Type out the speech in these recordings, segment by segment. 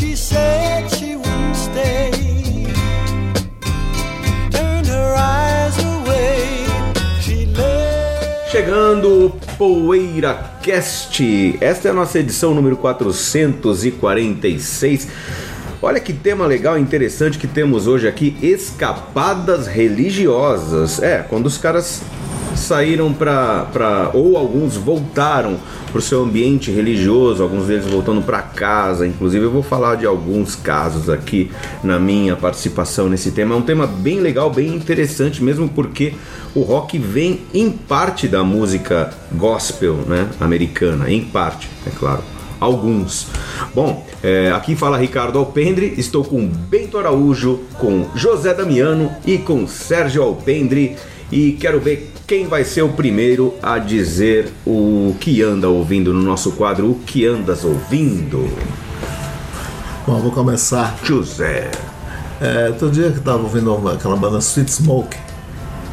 she said she wouldn't stay. Turned her eyes away. She left. Chegando Poeira Cast. Esta é a nossa edição número 446. Olha que tema legal e interessante que temos hoje aqui: escapadas religiosas. É, quando os caras saíram para ou alguns voltaram para o seu ambiente religioso, alguns deles voltando para casa. Inclusive, eu vou falar de alguns casos aqui na minha participação nesse tema. É um tema bem legal, bem interessante, mesmo porque o rock vem em parte da música gospel, né, americana, em parte, é claro. Alguns. Bom, é, aqui fala Ricardo Alpendre, estou com Bento Araújo, com José Damiano e com Sérgio Alpendre e quero ver quem vai ser o primeiro a dizer o que anda ouvindo no nosso quadro O que andas ouvindo? Bom, vou começar. José. É, outro dia que eu tava ouvindo uma- aquela banda Sweet Smoke,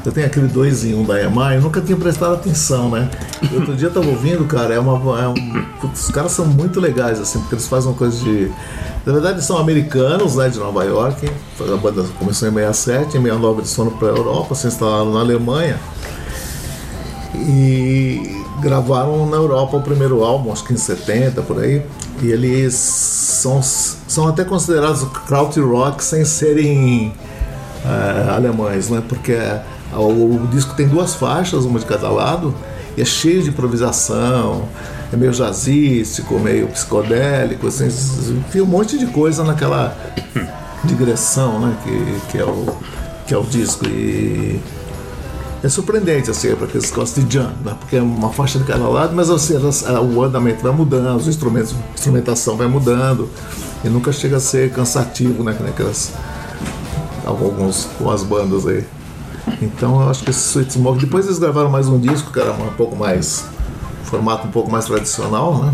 eu tenho aquele dois em um da EMI, eu nunca tinha prestado atenção, né? Outro dia eu tava ouvindo, cara, é uma. É um, putz, os caras são muito legais, assim, porque eles fazem uma coisa de. Na verdade, são americanos, né, de Nova York. A banda começou em 67, em 69 eles foram pra Europa, se instalaram na Alemanha. E gravaram na Europa o primeiro álbum, acho que em 70 por aí. E eles são, são até considerados krautrock sem serem eh, alemães, né? Porque o, o disco tem duas faixas, uma de cada lado, e é cheio de improvisação, é meio jazzístico, meio psicodélico, assim, enfim, um monte de coisa naquela digressão, né? Que, que, é, o, que é o disco. E é surpreendente, assim, para aqueles que gostam de jam, né? Porque é uma faixa de cada lado, mas assim, o andamento vai mudando, os instrumentos, a instrumentação vai mudando, e nunca chega a ser cansativo, né? Aquelas, alguns com as bandas aí. Então eu acho que esse Sweet Smoke. Depois eles gravaram mais um disco que era um pouco mais. formato um pouco mais tradicional, né?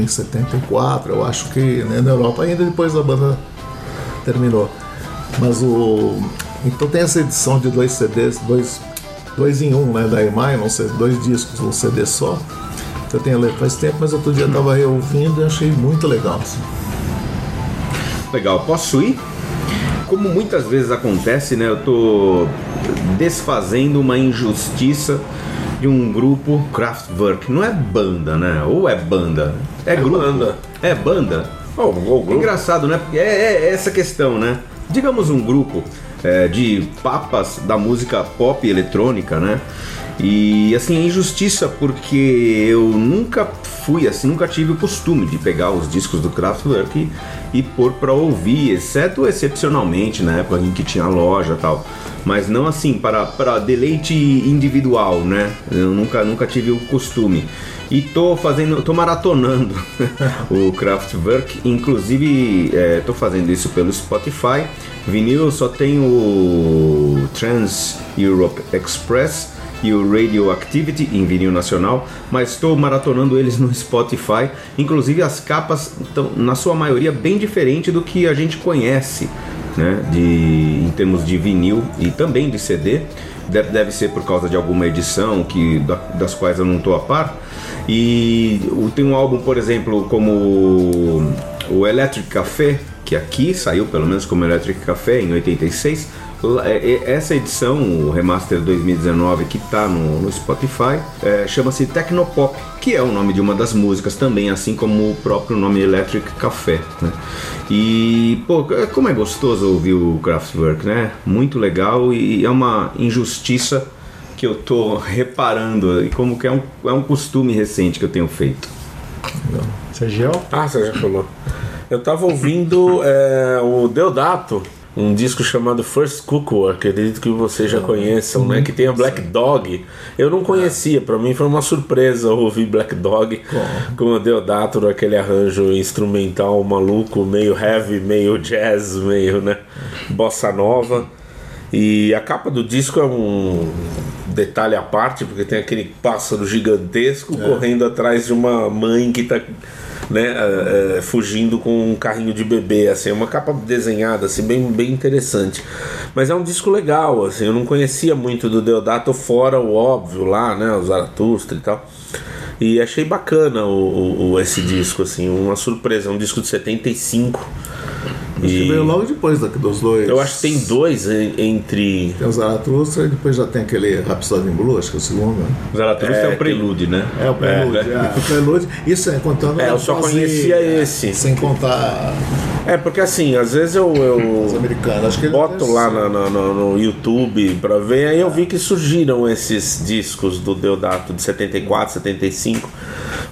Em 74, eu acho que né, na Europa ainda depois a banda terminou. Mas o. Então tem essa edição de dois CDs, dois, dois em um, né? Da EMI, não sei, dois discos, um CD só. Que eu tenho lido faz tempo, mas outro dia eu tava reouvindo e achei muito legal. assim. Legal, posso ir? Como muitas vezes acontece, né? Eu tô desfazendo uma injustiça de um grupo Kraftwerk. Não é banda, né? Ou é banda? É, grupo. banda. É banda. Oh, o grupo. Engraçado, né? Porque é, é essa questão, né? Digamos um grupo é, de papas da música pop eletrônica, né? E assim, é injustiça porque eu nunca fui assim, nunca tive o costume de pegar os discos do Kraftwerk e, e pôr pra ouvir, exceto excepcionalmente na época em que tinha loja tal. Mas não assim, para, para deleite individual, né? Eu nunca, nunca tive o costume. E tô fazendo, tô maratonando o Kraftwerk, inclusive é, tô fazendo isso pelo Spotify. Vinil só tenho o Trans Europe Express e o Radioactivity em vinil nacional, mas estou maratonando eles no Spotify. Inclusive as capas estão, na sua maioria, bem diferente do que a gente conhece, né? De, em termos de vinil e também de CD. Deve, deve ser por causa de alguma edição que, da- das quais eu não estou a par. E tem um álbum, por exemplo, como o Electric Café, que aqui saiu pelo menos como Electric Café em 86. Lá- é- é- Essa edição, o remaster 2019 que está no, no Spotify, é, chama-se Tecnopop, que é o nome de uma das músicas também, assim como o próprio nome Electric Café. Né? E, pô, como é gostoso ouvir o Kraftwerk, né? Muito legal e é uma injustiça que eu tô reparando e como que é um, é um costume recente que eu tenho feito. Sergio? Ah, você já falou. Eu tava ouvindo é, o Deodato, um disco chamado First Cuckoo, acredito que vocês já conheçam, né? Que tem a Black Dog. Eu não conhecia, pra mim foi uma surpresa ouvir Black Dog com o Deodato naquele arranjo instrumental maluco, meio heavy, meio jazz, meio, né? Bossa nova. E a capa do disco é um detalhe à parte, porque tem aquele pássaro gigantesco correndo atrás de uma mãe que tá né, é, é, fugindo com um carrinho de bebê, assim, é uma capa desenhada, assim, bem, bem interessante. Mas é um disco legal, assim, eu não conhecia muito do Deodato fora o óbvio lá, né, o Zaratustra e tal. E achei bacana o, o- o- esse disco, assim, uma surpresa. Um disco de 75. Acho que veio logo depois da- dos dois. eu acho que tem dois en- entre. Tem o Zaratustra e depois já tem aquele Rhapsody in Blue, acho que é o segundo. né? Zaratustra é, É, o prelúdio, né? É o Prelude. É, o Prelude. Isso é contando. É, eu só poesia, conhecia esse. Sem contar É, porque assim, às vezes eu. eu... os americanos. Acho que Boto lá na- na- no, no YouTube pra ver, aí eu vi que surgiram esses discos do Deodato de 74, 75.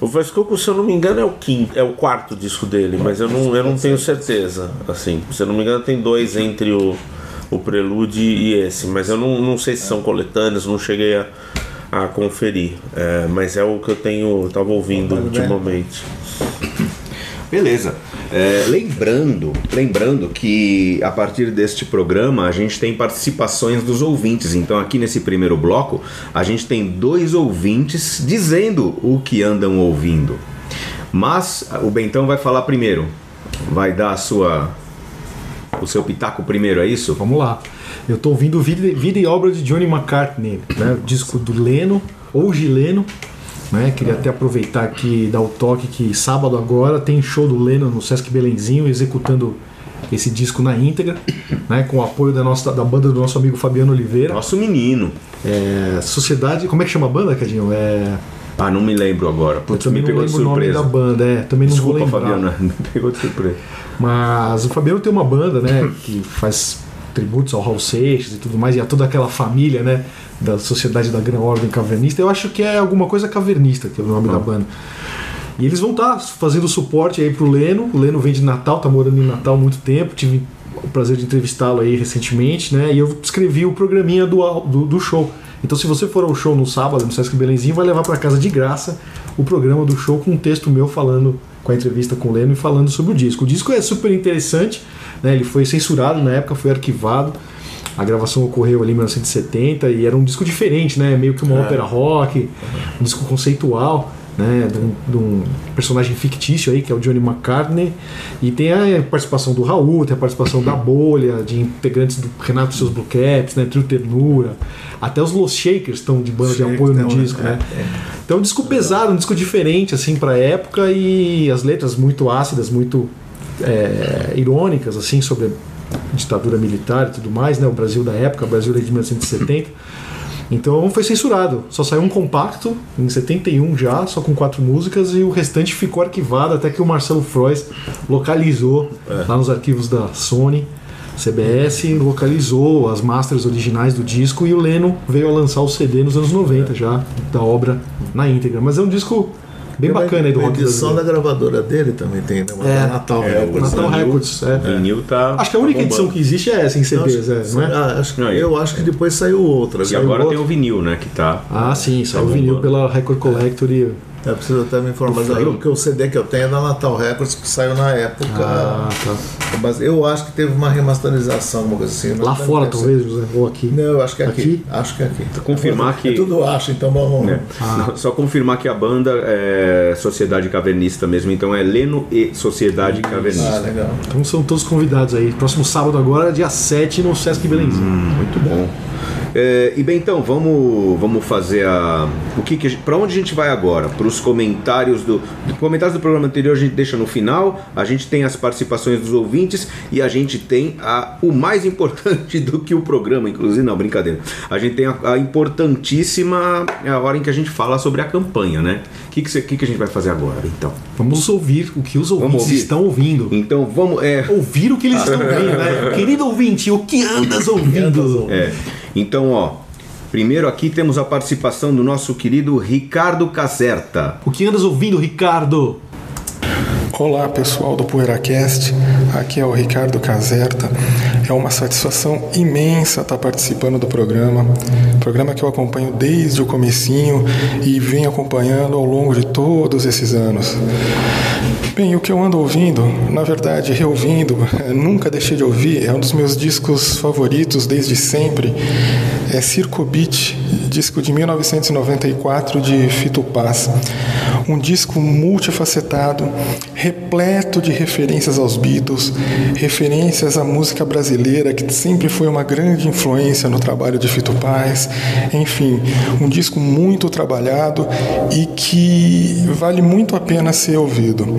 O Vasco, se eu não me engano, é o quinto, é o quarto disco dele, mas eu não, eu não tenho certeza. Assim, se eu não me engano, tem dois entre o, o Prelude e esse, mas eu não, não sei se são coletâneos, não cheguei a, a conferir. É, mas é o que eu tenho, eu tava ouvindo Vale bem. ultimamente. Beleza. É, lembrando, lembrando que a partir deste programa a gente tem participações dos ouvintes. Então aqui nesse primeiro bloco a gente tem dois ouvintes dizendo o que andam ouvindo. Mas o Bentão vai falar primeiro. Vai dar a sua o seu pitaco primeiro, é isso? Vamos lá. Eu tô ouvindo vida, vida e obra de Johnny McCartney, né? O disco do Leno, ou Gileno. Né? Queria até aproveitar aqui e dar o toque que sábado agora tem show do Leno no Sesc Belenzinho executando esse disco na íntegra, né? com o apoio da, nossa, da banda do nosso amigo Fabiano Oliveira. Nosso menino. É, Sociedade. Como é que chama a banda, Cadinho? É, Ah, não me lembro agora. Putz, me pegou de lembro o nome surpresa. da banda, é, também não Desculpa. Fabiana, me pegou de surpresa. Mas o Fabiano tem uma banda, né, que faz tributos ao Raul Seixas e tudo mais, e a toda aquela família, né, da Sociedade da Gran Ordem Cavernista. Eu acho que é alguma coisa cavernista, que é o nome da banda. E eles vão estar fazendo suporte aí pro Leno. O Leno vem de Natal, tá morando em Natal há muito tempo. Tive o prazer de entrevistá-lo aí recentemente, né? E eu escrevi o programinha do, do, do show. Então, se você for ao show no sábado, no Sesc Belenzinho, vai levar para casa de graça o programa do show com um texto meu falando com a entrevista com o Leno e falando sobre o disco. O disco é super interessante, né? Ele foi censurado na época, foi arquivado. A gravação ocorreu ali em 1970 e era um disco diferente, né? Meio que uma ópera rock, um disco conceitual, né? De um, personagem fictício aí, que é o Johnny McCartney. E tem a participação do Raul, tem a participação da Bolha, de integrantes do Renato e seus Blue Caps, né? Trio Ternura. Até os Los Shakers estão de banda de apoio no um- disco, é, né? Então é um disco pesado, um disco diferente, assim, pra época e as letras muito ácidas, muito é, irônicas, assim, sobre a ditadura militar e tudo mais, né? O Brasil da época, o Brasil de 1970. Então foi censurado. Só saiu um compacto em 71 já, só com quatro músicas, e o restante ficou arquivado até que o Marcelo Frois localizou lá nos arquivos da Sony. CBS localizou as masters originais do disco e o Leno veio a lançar o CD nos anos 90 já, da obra na íntegra. Mas é um disco bem bacana aí do uma rock edição da gravadora dele também tem, né? É, Natal é, Records. Natal né? Records, é. Vinil tá. Acho que a única tá edição que existe é essa em CDs, é, acho, não é? ah, acho Não, eu acho que depois saiu outra. E saiu agora outra. tem o vinil, né? Que tá. Ah, sim, saiu Tá o vinil pela Record Collector e. Eu preciso até me informar, mas o que o CD que eu tenho é da Natal Records, que saiu na época. Ah, tá. Mas eu acho que teve uma remasterização, alguma coisa assim. Lá fora, ser. talvez, José, ou aqui. Não, eu acho que é aqui. Aqui? Acho que é aqui. Confirmar que- É tudo acho, então vamos. né? Não, Só confirmar que a banda é Sociedade Cavernista mesmo, então é Leno e Sociedade Ah, Cavernista. legal. Então são todos convidados aí. Próximo sábado agora, dia 7, no Sesc Belenzinho. Muito bom. É, e bem, então, vamos, vamos fazer a. O que, que a gente, Pra onde a gente vai agora? Para os comentários do. Comentários do programa anterior a gente deixa no final. A gente tem as participações dos ouvintes e a gente tem a, o mais importante do que o programa, inclusive, não, brincadeira. A gente tem a, a importantíssima é a hora em que a gente fala sobre a campanha, né? O que, que, que, que a gente vai fazer agora, então? Vamos ouvir o que os ouvintes ouvir. estão ouvindo. Então vamos. É, Ouvir o que eles estão ouvindo, né? Querido ouvinte, o que andas ouvindo? É. Então, ó, primeiro aqui temos a participação do nosso querido Ricardo Caserta. O que andas ouvindo, Ricardo? Olá pessoal do PoeiraCast, aqui é o Ricardo Caserta. É uma satisfação imensa estar participando do programa, programa que eu acompanho desde o comecinho e venho acompanhando ao longo de todos esses anos. Bem, o que eu ando ouvindo, na verdade, reouvindo, nunca deixei de ouvir, é um dos meus discos favoritos desde sempre, é Circo Beat disco de 1994 de Fito Paz. Um disco multifacetado, repleto de referências aos Beatles, referências à música brasileira, que sempre foi uma grande influência no trabalho de Fito Paz. Enfim, um disco muito trabalhado e que vale muito a pena ser ouvido.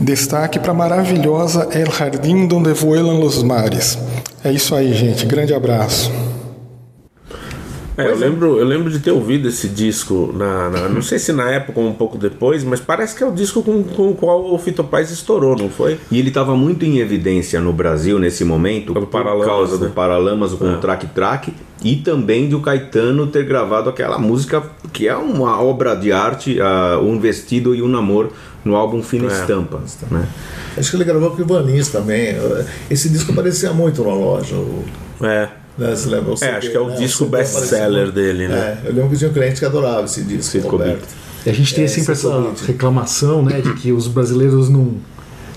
Destaque para a maravilhosa El Jardín donde vuelan los mares. É isso aí, gente. Grande abraço. É, eu, lembro, eu lembro de ter ouvido esse disco, na, na- não sei se na época ou um pouco depois, mas parece que é o disco com, com o qual o Fito Paz estourou, não foi? E ele estava muito em evidência no Brasil nesse momento por causa né? do Paralamas com o Track Track e também do Caetano ter gravado aquela música que é uma obra de arte, ah, Um Vestido e um Namor, no álbum Fina É. Estampa. Né? Acho que ele gravou com o Lins também. Esse disco aparecia muito na loja. o- É. né, você lembra? O CD, acho que é o né? disco best-seller dele, né? É, eu lembro que tinha um cliente que adorava esse disco, Roberto. E a gente tem É, sempre é o essa reclamação, né, de que os brasileiros não.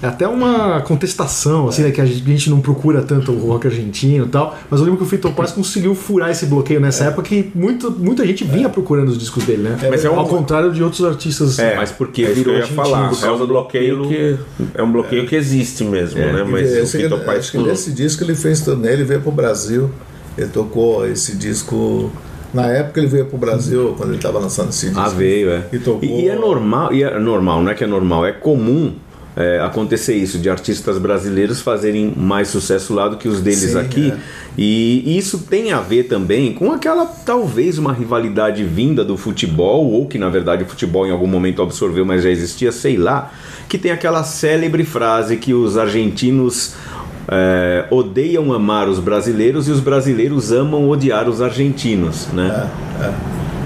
É até uma contestação, assim, né, que a gente, não procura tanto o rock argentino e tal. Mas eu lembro que o Fito Paz conseguiu furar esse bloqueio nessa época que muito, muita gente vinha procurando os discos dele, né? Mas é um- Ao contrário de outros artistas. É, mas porque É isso que virou eu falar. por É causa um do bloqueio que é um bloqueio que existe mesmo, né? Mas Eu o Fito ele- Paz acho que nesse disco ele fez turnê, ele veio pro Brasil. Ele tocou esse disco. Na época ele veio pro Brasil, quando ele estava lançando esse disco. Ah, veio, é. E tocou. E, e é normal, e é normal, não é que é normal, é comum é, acontecer isso, de artistas brasileiros fazerem mais sucesso lá do que os deles Sim, aqui. é. E isso tem a ver também com aquela, talvez, uma rivalidade vinda do futebol, ou que na verdade o futebol em algum momento absorveu, mas já existia, sei lá, que tem aquela célebre frase que os argentinos. é, odeiam amar os brasileiros e os brasileiros amam odiar os argentinos, né?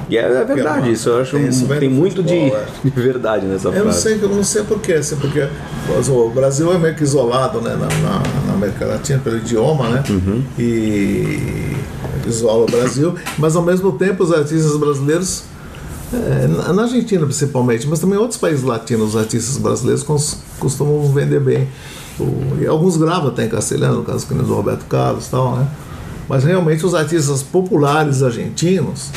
E é, é verdade, Porque, isso eu acho tem isso tem, muito de, futebol, de verdade nessa Eu não sei, eu não sei porquê, assim, porque o Brasil é meio que isolado né, na, na- na América Latina pelo idioma, né? Uhum. E isola o Brasil, mas ao mesmo tempo os artistas brasileiros, é, na- na Argentina principalmente, mas também em outros países latinos, os artistas brasileiros costumam vender bem. O- e alguns gravam até em castelhano, no caso do Roberto Carlos e tal, né? Mas realmente os artistas populares argentinos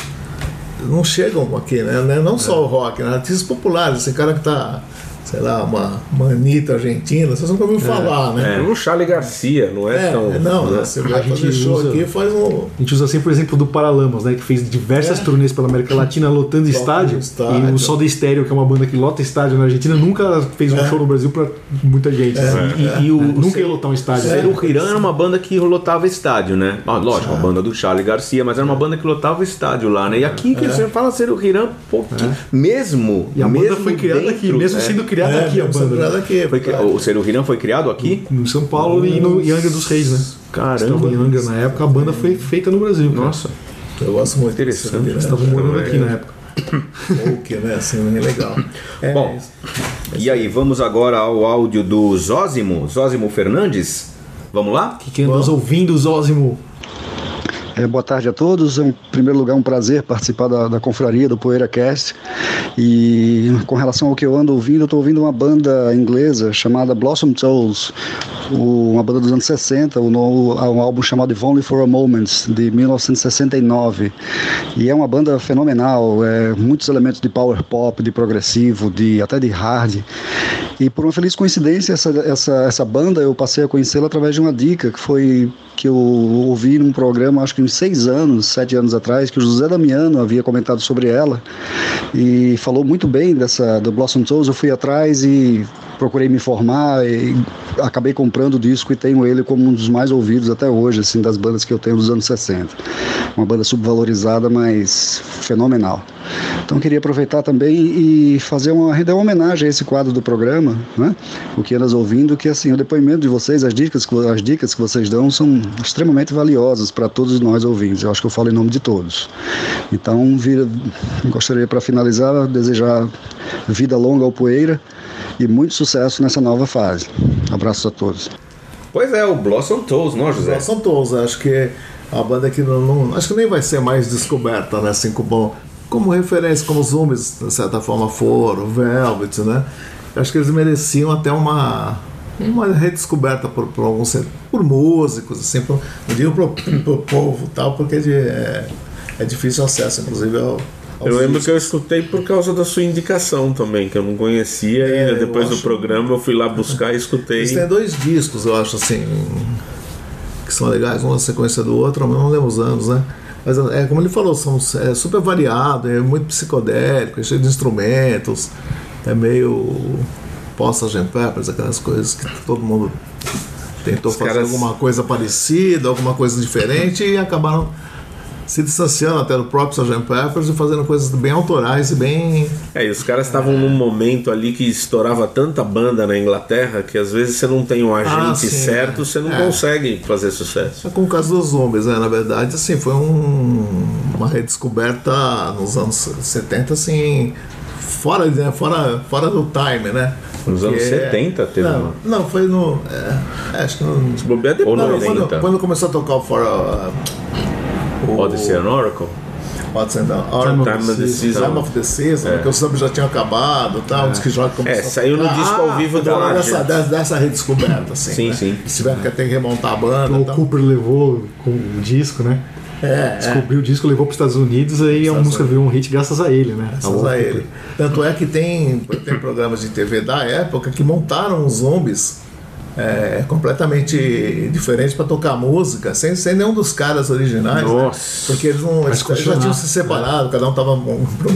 não chegam aqui, né? Não é só o rock, né? Artistas populares, esse cara que tá, sei lá, uma manita argentina, vocês nunca ouviram falar, né? É um Charlie Garcia, não é, É, tão. não, né? né? você vai A gente fazer show usa- aqui faz um. A gente usa sempre o exemplo do Paralamas, né? Que fez diversas É. turnês pela América Latina lotando estádio. estádio. E o Soda Stereo, que é uma banda que lota estádio na Argentina, nunca fez um É. show no Brasil pra muita gente. E, e o, Nunca ia lotar um estádio. Ser o Hiran era uma banda que lotava estádio, né? Ah, lógico, a banda do Charlie Garcia, mas era uma banda que lotava estádio lá, né? E aqui que você fala ser o Hiran, pô, que mesmo. E a banda mesmo foi criada aqui, mesmo é, sendo criada É, aqui a banda. criada né? aqui, Foi, cri- o Ser o Hiran foi criado aqui? No São Paulo e no em Angra dos Reis, né? Caramba. Em Angra na época, a banda foi feita no Brasil. cara. Nossa. Eu gosto muito Interessante. Eles estavam morando aqui na época. folk, né? Assim, é legal. É, Bom, isso. E aí, vamos agora ao áudio do Zózimo, Zózimo Fernandes. Vamos lá? Que quem anda nos ouvindo, Zózimo. É, boa tarde a todos. É, em primeiro lugar, um prazer participar da, da confraria do PoeiraCast. E com relação ao que eu ando ouvindo, eu estou ouvindo uma banda inglesa chamada Blossom Tolls, uma banda dos anos 60, o no- um álbum chamado If Only for a Moment, de 1969. E é uma banda fenomenal, é, muitos elementos de power pop, de progressivo, de até de hard. E por uma feliz coincidência, essa, essa, essa banda eu passei a conhecê-la através de uma dica que foi que eu ouvi num programa, acho que uns seis anos, sete anos atrás, que o José Damiano havia comentado sobre ela e falou muito bem dessa do Blossom Souls. Eu fui atrás e procurei me informar e acabei comprando o disco e tenho ele como um dos mais ouvidos até hoje, assim, das bandas que eu tenho dos anos 60. Uma banda subvalorizada, mas fenomenal. Então queria aproveitar também e fazer uma, render uma homenagem a esse quadro do programa, né? O que andas ouvindo, que assim, o depoimento de vocês, as dicas, que- as dicas que vocês dão são extremamente valiosas para todos nós ouvintes. Eu acho que eu falo em nome de todos. Então, vira, gostaria para finalizar desejar vida longa ao Poeira e muito sucesso nessa nova fase. Abraços a todos. Pois é, o Blossom Toes, não, José? São todos, acho que a banda que não, não- Acho que nem vai ser mais descoberta, né? Assim como, como referência, como os Zoomies, de certa forma, foram, Velvet, né? Acho que eles mereciam até uma. Uma redescoberta por, por alguns por músicos, assim, por, não digo pro, pro povo tal, porque de, é, é difícil acesso, inclusive, ao. Eu lembro que eu escutei por causa da sua indicação também, que eu não conhecia É, eu Depois do acho- programa eu fui lá buscar e escutei. Eles têm dois discos, eu acho assim, que são legais, um na sequência do outro, mas não lembro os anos, né? Mas é como ele falou, são, é super variado, é muito psicodélico, é cheio de instrumentos, é meio pós-Sgt. Peppers, aquelas coisas que todo mundo tentou Os fazer caras- alguma coisa parecida, alguma coisa diferente e acabaram se distanciando até do próprio Sgt. Peppers e fazendo coisas bem autorais e bem É, e os caras estavam num momento ali que estourava tanta banda na Inglaterra que às vezes você não tem um agente Ah, sim, certo, é. você não É. consegue fazer sucesso. É como o caso dos zombies, né? Na verdade, assim, foi um- uma redescoberta nos anos 70, assim, fora, né? fora, fora do time, né? Nos anos 70 teve não, uma- não, foi no. É, é, acho que no. Ou Não, quando, 90. quando começou a tocar o Fora. O Odyssey and Oracle? Odyssey and Time of Oracle. the Time of the Season. Time of the Season, porque o samba já tinha acabado e tal, diz que já começou É, saiu no a disco ao vivo foi do fora Argent. dessa, dessa, redescoberta, assim. Sim, né? sim. Eles tiveram que até remontar a banda. O e tal. Cooper levou com o disco, né? É, é. Descobriu o disco, levou para os Estados Unidos aí a música virou um hit graças a ele, né? Graças a Cooper. ele. Tanto é que tem, tem programas de TV da época que montaram os zombies é, completamente diferentes para tocar música, sem, sem nenhum dos caras originais. né? Nossa. Porque eles, não, eles, eles já tinham se separado, cada um tava para um, pra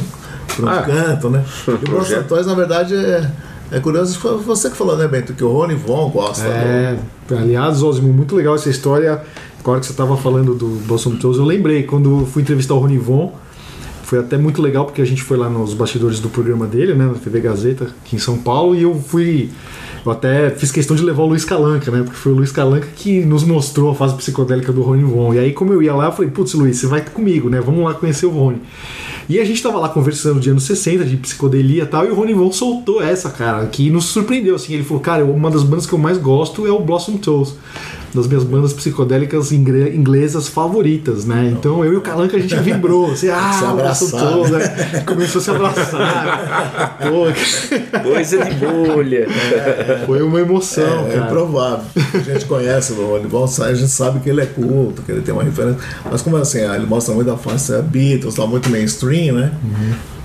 um Ah. canto, né? E o Projeto. Santos, na verdade, é, é curioso. Foi você que falou, né, Bento, que o Rony Von gosta É, aliás, Osmo, muito legal essa história. Agora que você estava falando do Toes, eu lembrei, quando fui entrevistar o Rony Von, foi até muito legal porque a gente foi lá nos bastidores do programa dele, né, na TV Gazeta, aqui em São Paulo, e eu fui. Eu até fiz questão de levar o Luiz Calanca, né? Porque foi o Luiz Calanca que nos mostrou a fase psicodélica do Rony Von. E aí, como eu ia lá, eu falei, putz, Luiz, você vai comigo, né? Vamos lá conhecer o Rony. E a gente tava lá conversando de anos 60, de psicodelia e tal, e o Rony Von soltou essa, cara, que nos surpreendeu, assim. Ele falou, cara, uma das bandas que eu mais gosto é o Blossom Toes. Das minhas bandas psicodélicas inglesas favoritas, né? Então eu e o Calanca a gente vibrou. Assim, ah, Se Blossom abraçar, Toes, né? Começou a se abraçar. Pô, Coisa de bolha. foi uma emoção, É, é cara. provável. A gente conhece o Rony Von, a gente sabe que ele é culto, que ele tem uma referência. Mas como assim, ah, ele mostra muito a face da Beatles, tá muito mainstream, né?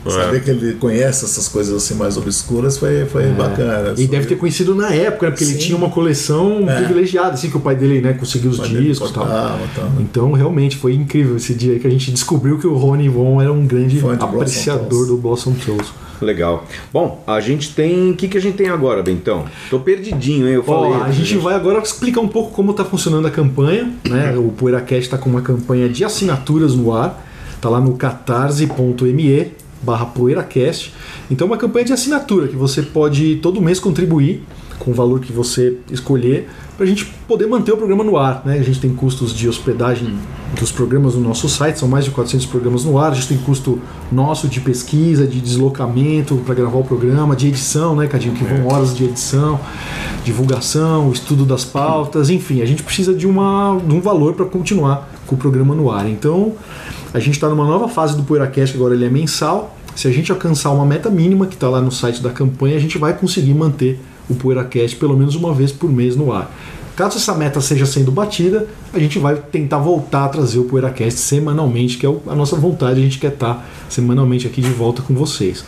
Saber que ele conhece essas coisas assim mais obscuras foi, foi bacana. E deve ter conhecido na época, né? Porque ele Sim. tinha uma coleção É. privilegiada, assim, que o pai dele, né, conseguiu os discos e tal. tal. Então, realmente, foi incrível esse dia aí que a gente descobriu que o Rony Von era um grande Blossom apreciador Toes. do Blossom Toes. Legal. Bom, a gente tem. O que, que a gente tem agora, Bentão? Tô perdidinho, hein? Eu falei. Ó, a gente vai agora explicar um pouco como está funcionando a campanha, né? O PoeiraCast está com uma campanha de assinaturas no ar, tá lá no catarse.me barra PoeiraCast. Então é uma campanha de assinatura que você pode todo mês contribuir com o valor que você escolher para a gente poder manter o programa no ar. Né? A gente tem custos de hospedagem dos programas no nosso site, são mais de 400 programas no ar. A gente tem custo nosso de pesquisa, de deslocamento para gravar o programa, de edição, né, Cadinho? Que vão horas de edição, divulgação, estudo das pautas, enfim, a gente precisa de, uma, de um valor para continuar com o programa no ar. Então, a gente está numa nova fase do PoeiraCast, agora ele é mensal. Se a gente alcançar uma meta mínima que está lá no site da campanha, a gente vai conseguir manter o PoeiraCast pelo menos uma vez por mês no ar. Caso essa meta seja sendo batida, a gente vai tentar voltar a trazer o PoeiraCast semanalmente, que é a nossa vontade, a gente quer estar semanalmente aqui de volta com vocês.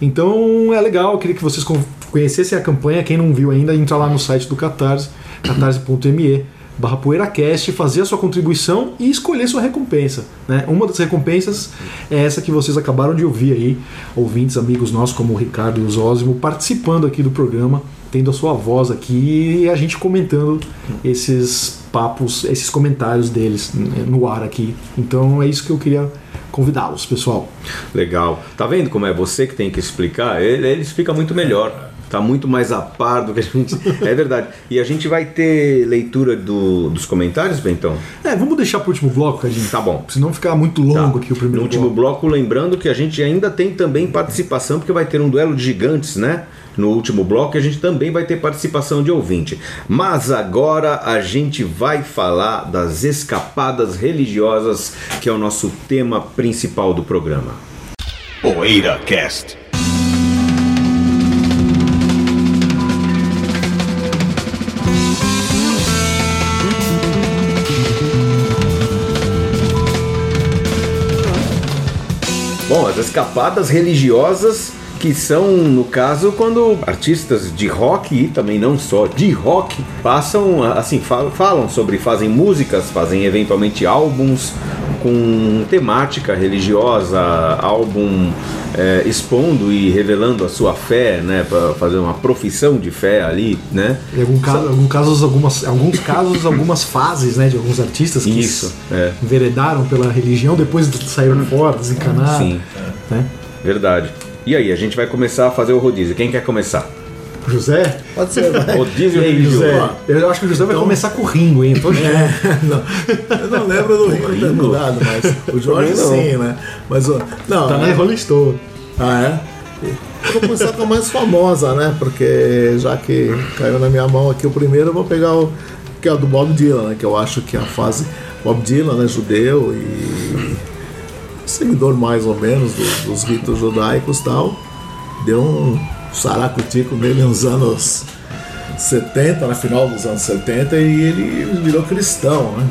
Então é legal, eu queria que vocês con- conhecessem a campanha, quem não viu ainda, entra lá no site do Catarse, catarse.me barra PoeiraCast, fazer a sua contribuição e escolher sua recompensa. Né? Uma das recompensas é essa que vocês acabaram de ouvir aí, ouvintes, amigos nossos como o Ricardo e o Zósimo, participando aqui do programa, tendo a sua voz aqui e a gente comentando esses papos, esses comentários deles né, no ar aqui. Então é isso que eu queria convidá-los, pessoal. Legal. Tá vendo como é você que tem que explicar? Ele, ele explica muito melhor. Tá muito mais a par do que a gente. É verdade. E a gente vai ter leitura do- dos comentários, Bentão? É, vamos deixar pro último bloco, Cadinho. Tá bom. Senão ficar muito longo Tá. aqui o primeiro No último bloco. bloco, lembrando que a gente ainda tem também participação, porque vai ter um duelo de gigantes, né? No último bloco, a gente também vai ter participação de ouvinte. Mas agora a gente vai falar das escapadas religiosas, que é o nosso tema principal do programa. Poeira Cast. Bom, as escapadas religiosas que são, no caso, quando artistas de rock e também não só de rock passam, assim, fa- falam sobre, fazem músicas, fazem eventualmente álbuns com temática religiosa, álbum é, expondo e revelando a sua fé, né, para fazer uma profissão de fé ali, né? Em algum caso, algum casos, algumas, alguns casos, algumas fases, né, de alguns artistas que Isso, é. enveredaram pela religião, depois saíram fora, desencanaram. Sim, Né? verdade. E aí, a gente vai começar a fazer o rodízio. Quem quer começar? José? Pode ser, vai. Rodízio E aí. José? Eu acho que o José vai começar com o Ringo, hein? Tô É, não, eu não lembro do Ringo ter mudado, mas o Jorge sim, né? Mas o. Não, Tá na é- Rolling Stone. Ah, é? Eu Vou começar com a mais famosa, né? Porque já que caiu na minha mão aqui o primeiro, eu vou pegar o que é o do Bob Dylan, né? Que eu acho que é a fase. Bob Dylan, né? Judeu e seguidor mais ou menos do- dos ritos judaicos e tal. Deu um saracutico nele nos anos 70, na final dos anos 70, e ele virou cristão, né?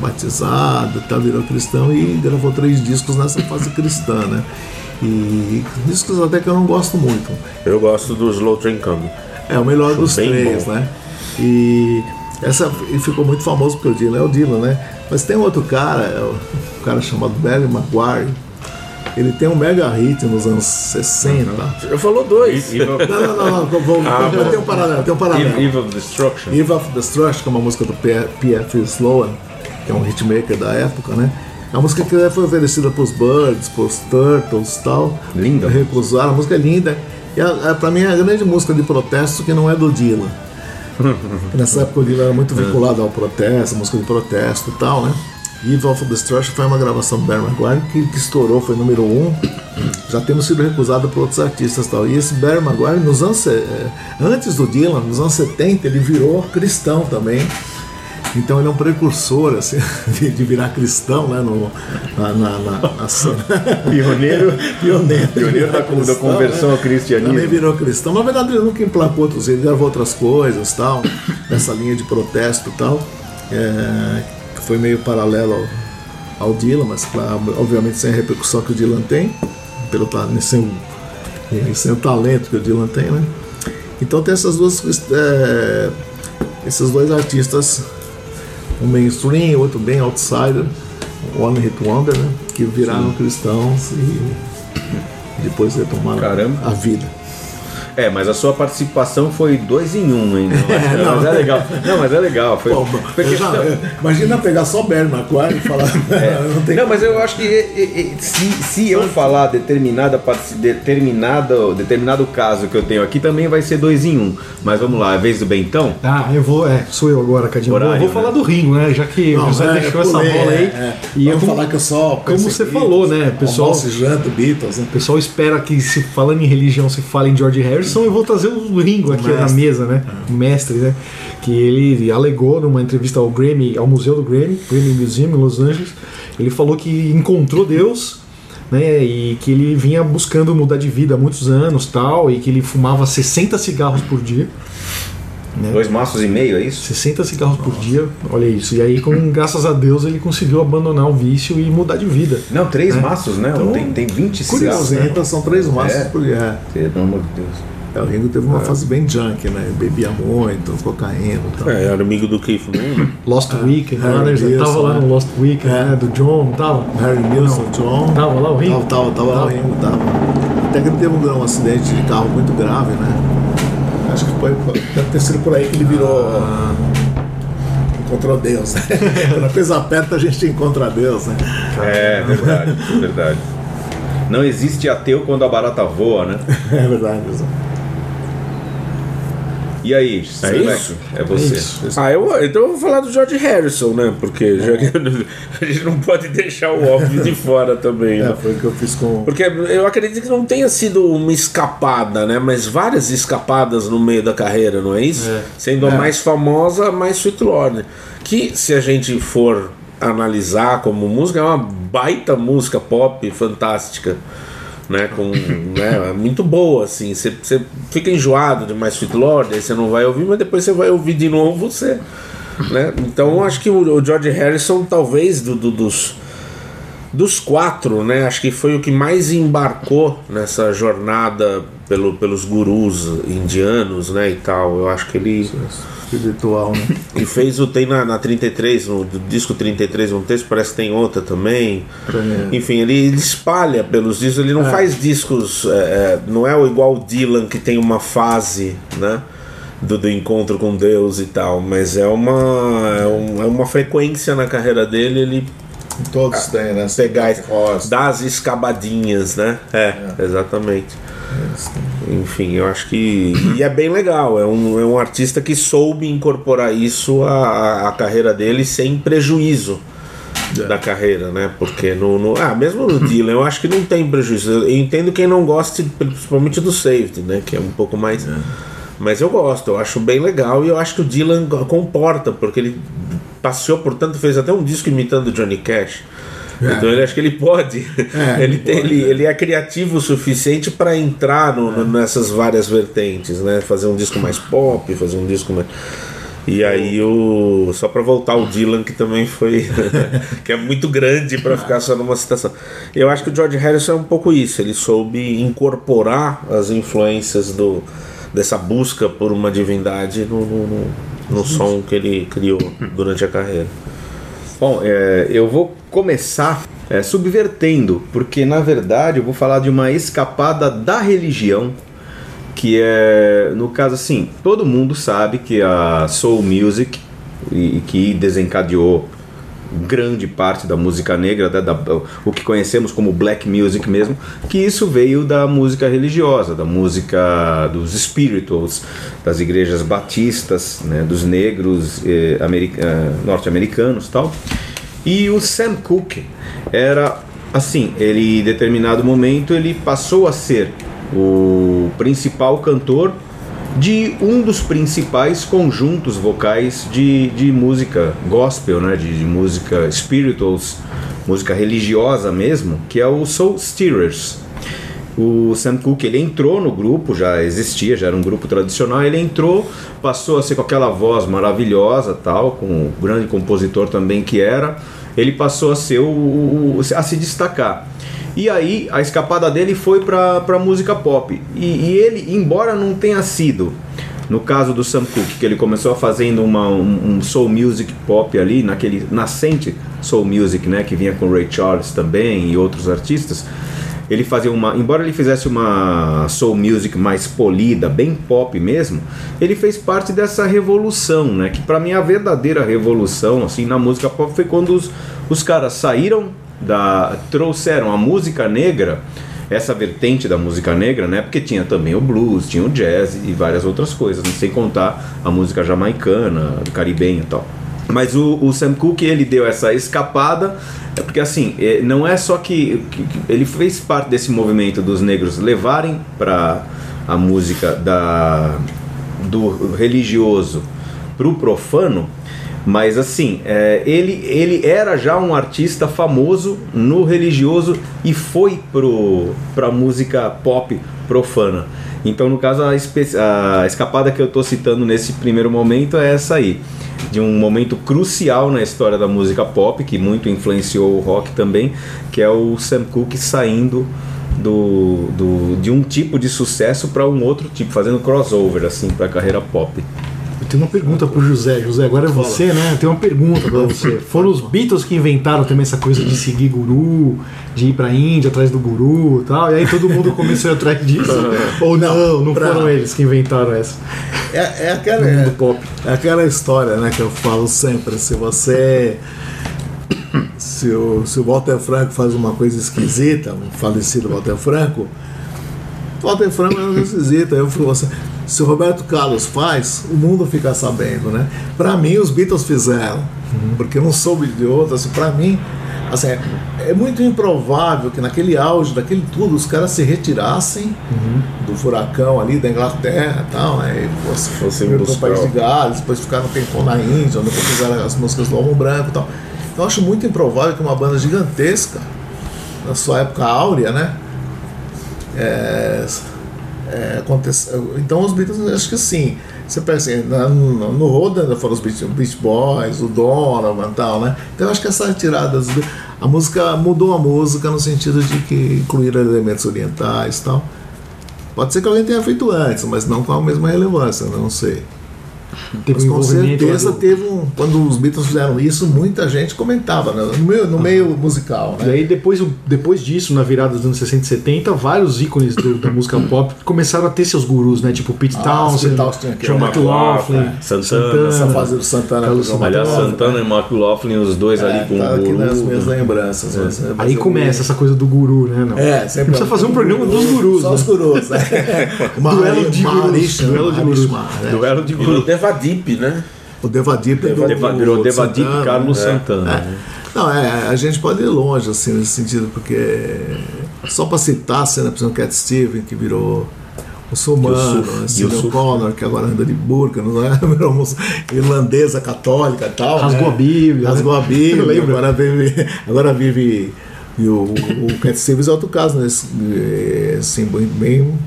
Batizado, tá, virou cristão e gravou três discos nessa fase cristã, né? E discos até que eu não gosto muito. Eu gosto do Slow Train Coming. É o melhor dos bem três, bom. né? E essa e ficou muito famoso porque o Dylan é o Dylan, né? Mas tem outro cara, é um cara chamado Barry Maguire. Ele tem um mega hit nos anos 60. Eu falou dois. Não, não, não, não, vou, Ah, tenho um paralelo, tem um paralelo. Evil of Destruction. Eve of Destruction, que é uma música do P- P.F. Sloan, que é um hitmaker da época, né? É uma música que foi oferecida pros Birds, pros Turtles e tal. Linda. Recusaram, a música é linda. E a, a, pra mim é a grande música de protesto que não é do Dylan. Nessa época o Dylan era muito vinculado ao protesto, música de protesto e tal, né? Eve of Destruction foi uma gravação do Barry Maguire que, que estourou, foi número um, já tendo sido recusado por outros artistas e tal. E esse Barry Maguire, nos anos, eh, antes do Dylan, nos anos 70, ele virou cristão também. Então ele é um precursor assim, de, de virar cristão né, no, na, na, na, na cena. Pioneiro. Pioneiro. Pioneiro da, Cristão, da conversão né? ao cristianismo. Também virou cristão. Na verdade, ele nunca emplacou outros, ele gravou outras coisas tal, nessa linha de protesto e tal. é, que foi meio paralelo ao, ao Dylan, mas claro, obviamente sem a repercussão que o Dylan tem, pelo, ta- sem, o, sem o talento que o Dylan tem, né? Então tem essas duas. é, esses dois artistas, um mainstream, outro bem outsider, One Hit Wonder, né? Que viraram cristãos e depois retomaram Caramba. a vida. É, mas a sua participação foi dois em um, hein? Não, não. mas é legal. Não, mas é legal. Foi, Pô, já- imagina pegar só Barry Maguire e falar. não tem Não, mas eu acho que se, se eu falar determinada, determinado, determinado caso que eu tenho aqui, também vai ser dois em um. Mas vamos lá, é vez do Bentão? Ah, eu vou. É, sou eu agora, Cadinho. Horário, eu vou né? falar do Ringo, né? Já que o Não, José é, deixou essa pulei, bola aí. é, é. E Vamos eu, falar que eu só. como você falou, né, pessoal? Almoço janta, Beatles, né? O pessoal espera que, se falando em religião, se fale em George Harrison, eu vou trazer o Ringo aqui mestre. na mesa, né? O mestre, né? Que ele alegou numa entrevista ao Grammy, ao Museu do Grammy, Grammy Museum em Los Angeles, ele falou que encontrou Deus, né? E que ele vinha buscando mudar de vida há muitos anos, tal, e que ele fumava 60 cigarros por dia. Né? Dois maços e meio, é isso? 60 cigarros por dia, olha isso. E aí, com, graças a Deus, ele conseguiu abandonar o vício e mudar de vida. Não, três É. maços, né? Então, tem, tem 20 Curioso, cigarros. né? Então são três maços É. por dia. Pelo amor de Deus. É, o Ringo teve uma fase bem junk, né? Bebia muito, cocaína e tal. É, era amigo do Keith Moon. Lost Weekend, Harry lá, né? Ele Nilsson, tava lá né? no Lost Weekend, É. né? Do John, tava? Harry Nilsson, John. Tava lá o Ringo? Tava, tava, tava lá o Tava. Ringo, tava. Até que ele teve um, um acidente de carro muito grave, né? Acho que foi, deve ter sido por aí que ele virou. Encontrou Deus, né? Quando a coisa aperta, a gente encontra Deus, né? É, verdade, verdade. Não existe ateu quando a barata voa, né? É verdade. E aí, Seleco? É você. Ah, eu, então eu vou falar do George Harrison, né? Porque já a gente não pode deixar o óbvio de fora também. É, né? foi o que eu fiz com. Porque eu acredito que não tenha sido uma escapada, né? Mas várias escapadas no meio da carreira, não é isso? Sendo a mais famosa, a mais Sweet Lord. Que se a gente for analisar como música, é uma baita música pop fantástica. Né, com, né, muito boa, assim. Você fica enjoado de mais Sweet Lord, aí você não vai ouvir, mas depois você vai ouvir de novo, você. Né? Então acho que o, o George Harrison, talvez, do, do- dos, dos quatro, né, acho que foi o que mais embarcou nessa jornada pelo, pelos gurus indianos, né, e tal. Eu acho que ele Espiritual, né? e fez o tem na, na 33, no disco 33, um texto parece que tem outra também. É. Enfim, ele, ele espalha pelos discos, ele não faz discos, é, é, não é igual o Dylan que tem uma fase, né? Do, do encontro com Deus e tal, mas é uma, é, um- é uma frequência na carreira dele, ele Todos têm, né? pegar Black Horse. dá as escabadinhas, né? É, exatamente. Enfim, eu acho que. E é bem legal, é um, é um artista que soube incorporar isso à, à- carreira dele sem prejuízo da carreira, né? Porque no, no- Ah, mesmo no Dylan, eu acho que não tem prejuízo. Eu entendo quem não goste, principalmente do Saved, né? Que é um pouco mais. Mas eu gosto, eu acho bem legal e eu acho que o Dylan comporta, porque ele passeou, portanto, fez até um disco imitando Johnny Cash. Então ele acho que ele pode. É, ele, tem, pode, ele, ele é criativo o suficiente para entrar no- no- nessas várias vertentes, né? Fazer um disco mais pop, fazer um disco mais. E aí o só para voltar o Dylan que também foi que é muito grande para ficar só numa citação. Eu acho que o George Harrison é um pouco isso, ele soube incorporar as influências do dessa busca por uma divindade no, no, no- no som que ele criou durante a carreira. Bom, é, eu vou começar é, subvertendo, porque na verdade eu vou falar de uma escapada da religião, que é, no caso assim, todo mundo sabe que a soul music, e, que desencadeou grande parte da música negra, da, da- o que conhecemos como black music mesmo, que isso veio da música religiosa, da música dos spirituals, das igrejas batistas, né, dos negros eh, eh, norte-americanos tal. E o Sam Cooke era assim, ele em determinado momento ele passou a ser o principal cantor de um dos principais conjuntos vocais de, de música gospel, né? de, de música spirituals, música religiosa mesmo, que é o Soul Stirrers. O Sam Cooke ele entrou no grupo, já existia, já era um grupo tradicional. Ele entrou, passou a ser com aquela voz maravilhosa, tal, com o grande compositor também que era. Ele passou a ser o, o- a se destacar. E aí a escapada dele foi para música pop. E, e ele, embora não tenha sido no caso do Sam Cooke, que ele começou fazendo uma, um, um soul music pop ali, naquele nascente soul music, né, que vinha com Ray Charles também e outros artistas. Ele fazia uma, embora ele fizesse uma soul music mais polida, bem pop mesmo, ele fez parte dessa revolução, né, que para mim a verdadeira revolução assim na música pop foi quando os, os caras saíram da trouxeram a música negra essa vertente da música negra, né? Porque tinha também o blues, tinha o jazz e várias outras coisas, né? sem contar a música jamaicana, caribenha e tal. Mas o, o Sam Cooke ele deu essa escapada, é porque assim, é, não é só que, que- ele fez parte desse movimento dos negros levarem para a música da do religioso para o profano, mas assim, é, ele, ele era já um artista famoso no religioso e foi para a música pop profana. Então, no caso, a, a escapada que eu estou citando nesse primeiro momento é essa aí, de um momento crucial na história da música pop, que muito influenciou o rock também, que é o Sam Cooke saindo do, do, de um tipo de sucesso para um outro tipo, fazendo crossover assim para a carreira pop. Eu tenho uma pergunta pro José. José, agora é você, né? Eu tenho uma pergunta pra você. Foram os Beatles que inventaram também essa coisa de seguir guru, de ir pra Índia atrás do guru e tal. E aí todo mundo começou a ir atrás disso. Ou não, não pra- foram eles que inventaram essa. É, é aquela, No é, mundo pop. é aquela história né, que eu falo sempre. Se você. Se o, se o Walter Franco faz uma coisa esquisita, o falecido Walter Franco, Walter Franco é uma coisa esquisita. Eu falo assim, se o Roberto Carlos faz, o mundo fica sabendo, né? Pra mim, os Beatles fizeram, porque eu não soube de outro. Assim, pra mim, assim, é, muito improvável que naquele auge daquele tudo os caras se retirassem do furacão ali da Inglaterra e tal, né? E fosse, Fosse pro buscar país o- de Gales, depois ficaram um tempão na Índia, onde fizeram as músicas do Almo Branco e tal. Então eu acho muito improvável que uma banda gigantesca, na sua época áurea, né? É, é, aconteça- então os Beatles, acho que sim. Você pensa no, no Roda foram os Beach, Beach Boys, o Donovan e tal, né? Então acho que essa Be- A música mudou a música no sentido de que incluíram elementos orientais e tal. Pode ser que alguém tenha feito antes, mas não com a mesma relevância, não sei. Teve Mas um com certeza do- teve um. Quando os Beatles fizeram isso, muita gente comentava, né? no, meio, no meio musical. E Né? aí depois, depois disso, na virada dos anos 60 e 70, vários ícones do- da música pop começaram a ter seus gurus, né? Tipo Pete Ah, Townsend, John é McLaughlin, Santana, Essa fase do Santana Carlos Aliás, Santana, Santana e McLaughlin, os dois ali é, com tá o aqui guru. nas minhas lembranças. mas- mas Aí começa essa coisa do guru, né? Não. É, sempre Precisa fazer um programa dos gurus, Só né? os gurus. né? Duelo de gurus, duelo de gurus. né? Duelo de Virou guru. Devadip, né? O Devadip é do, Deva- do Virou Devadip Santana, Carlos né? Santana. É. né? Não, é, a gente pode ir longe assim nesse sentido, porque só para citar a cena, por exemplo, Cat Steven, que virou muçulmano, né? Sidney. Connor, que agora anda de burca, não é? Irlandesa católica e tal. Rasgou né? a Bíblia, Rasgou né? a Bíblia, Lembra? agora vive. Agora vive e o, o Cat Stevens é outro caso, nesse, eh, assim, bem, bem,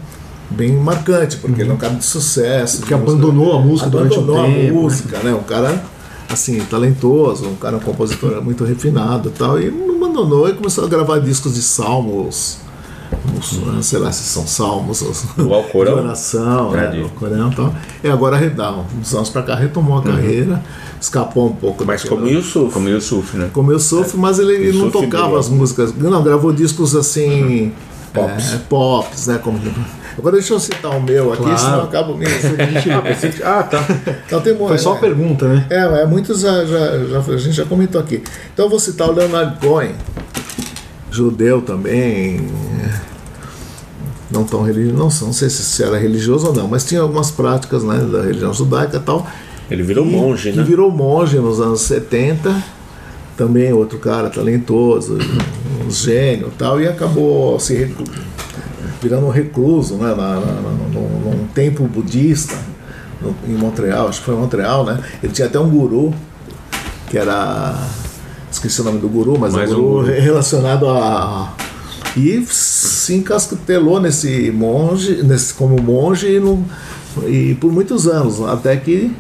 bem marcante, porque ele é um cara de sucesso. Música- abandonou a música durante um abandonou tempo, a né? música, né? Um cara assim, talentoso, um cara um compositor muito refinado e tal, e não abandonou e começou a gravar discos de salmos. os- Sei lá se são salmos, os- Do Alcorão? de oração, né, do Alcorão e tal. E agora, uns anos pra cá, retomou a carreira, escapou um pouco Mas daquela- como Yusuf. Como Yusuf, né? como eu sofro, mas ele, ele não Yusuf tocava as músicas. Não, gravou discos assim. Pops. É, pops, né? Como... Agora deixa eu citar o meu aqui, Claro. senão eu acabo mesmo. Ah, tá. Então tem Foi só uma pergunta, né? É, é muitos já, já, já- a gente já comentou aqui. Então eu vou citar o Leonard Cohen, judeu também. Não tão religioso, não, não sei se se era religioso ou não, mas tinha algumas práticas né, da religião judaica e tal. Ele virou E- monge, né? virou monge nos anos 70. Também outro cara talentoso, um gênio e tal, e acabou se virando um recluso né, na, na, num, num templo budista no- em Montreal, acho que foi em Montreal, né? Ele tinha até um guru, que era. Esqueci o nome do guru, mas Mais um um guru guru. relacionado a. E se encastelou nesse monge, nesse, como monge e, não- e por muitos anos, até que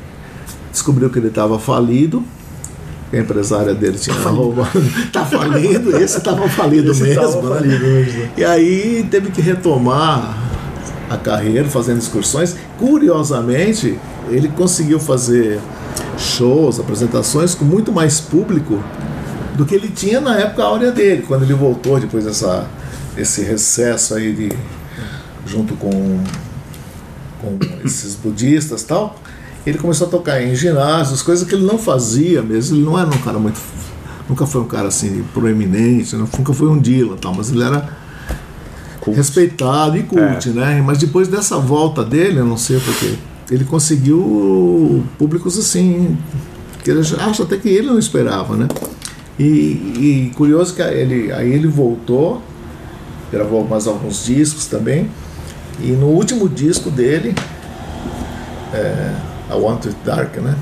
descobriu que ele estava falido. A empresária dele tinha roubado. Tá falido, esse estava falido Esse mesmo. tava né? falido mesmo, né? E aí teve que retomar a carreira fazendo excursões. Curiosamente, ele conseguiu fazer shows, apresentações com muito mais público do que ele tinha na época áurea dele, quando ele voltou depois dessa esse recesso aí de junto com com esses budistas e tal. Ele começou a tocar em ginásios, coisas que ele não fazia mesmo. Ele não era um cara muito nunca foi um cara assim proeminente, nunca foi um Dylan, tal, mas ele era respeitado e cult, né? Mas depois dessa volta dele, eu não sei porque, ele conseguiu públicos assim, que ele acha até que ele não esperava, né? E, e curioso que ele, aí ele voltou, gravou mais alguns discos também, e no último disco dele, é, I Want It Dark, né?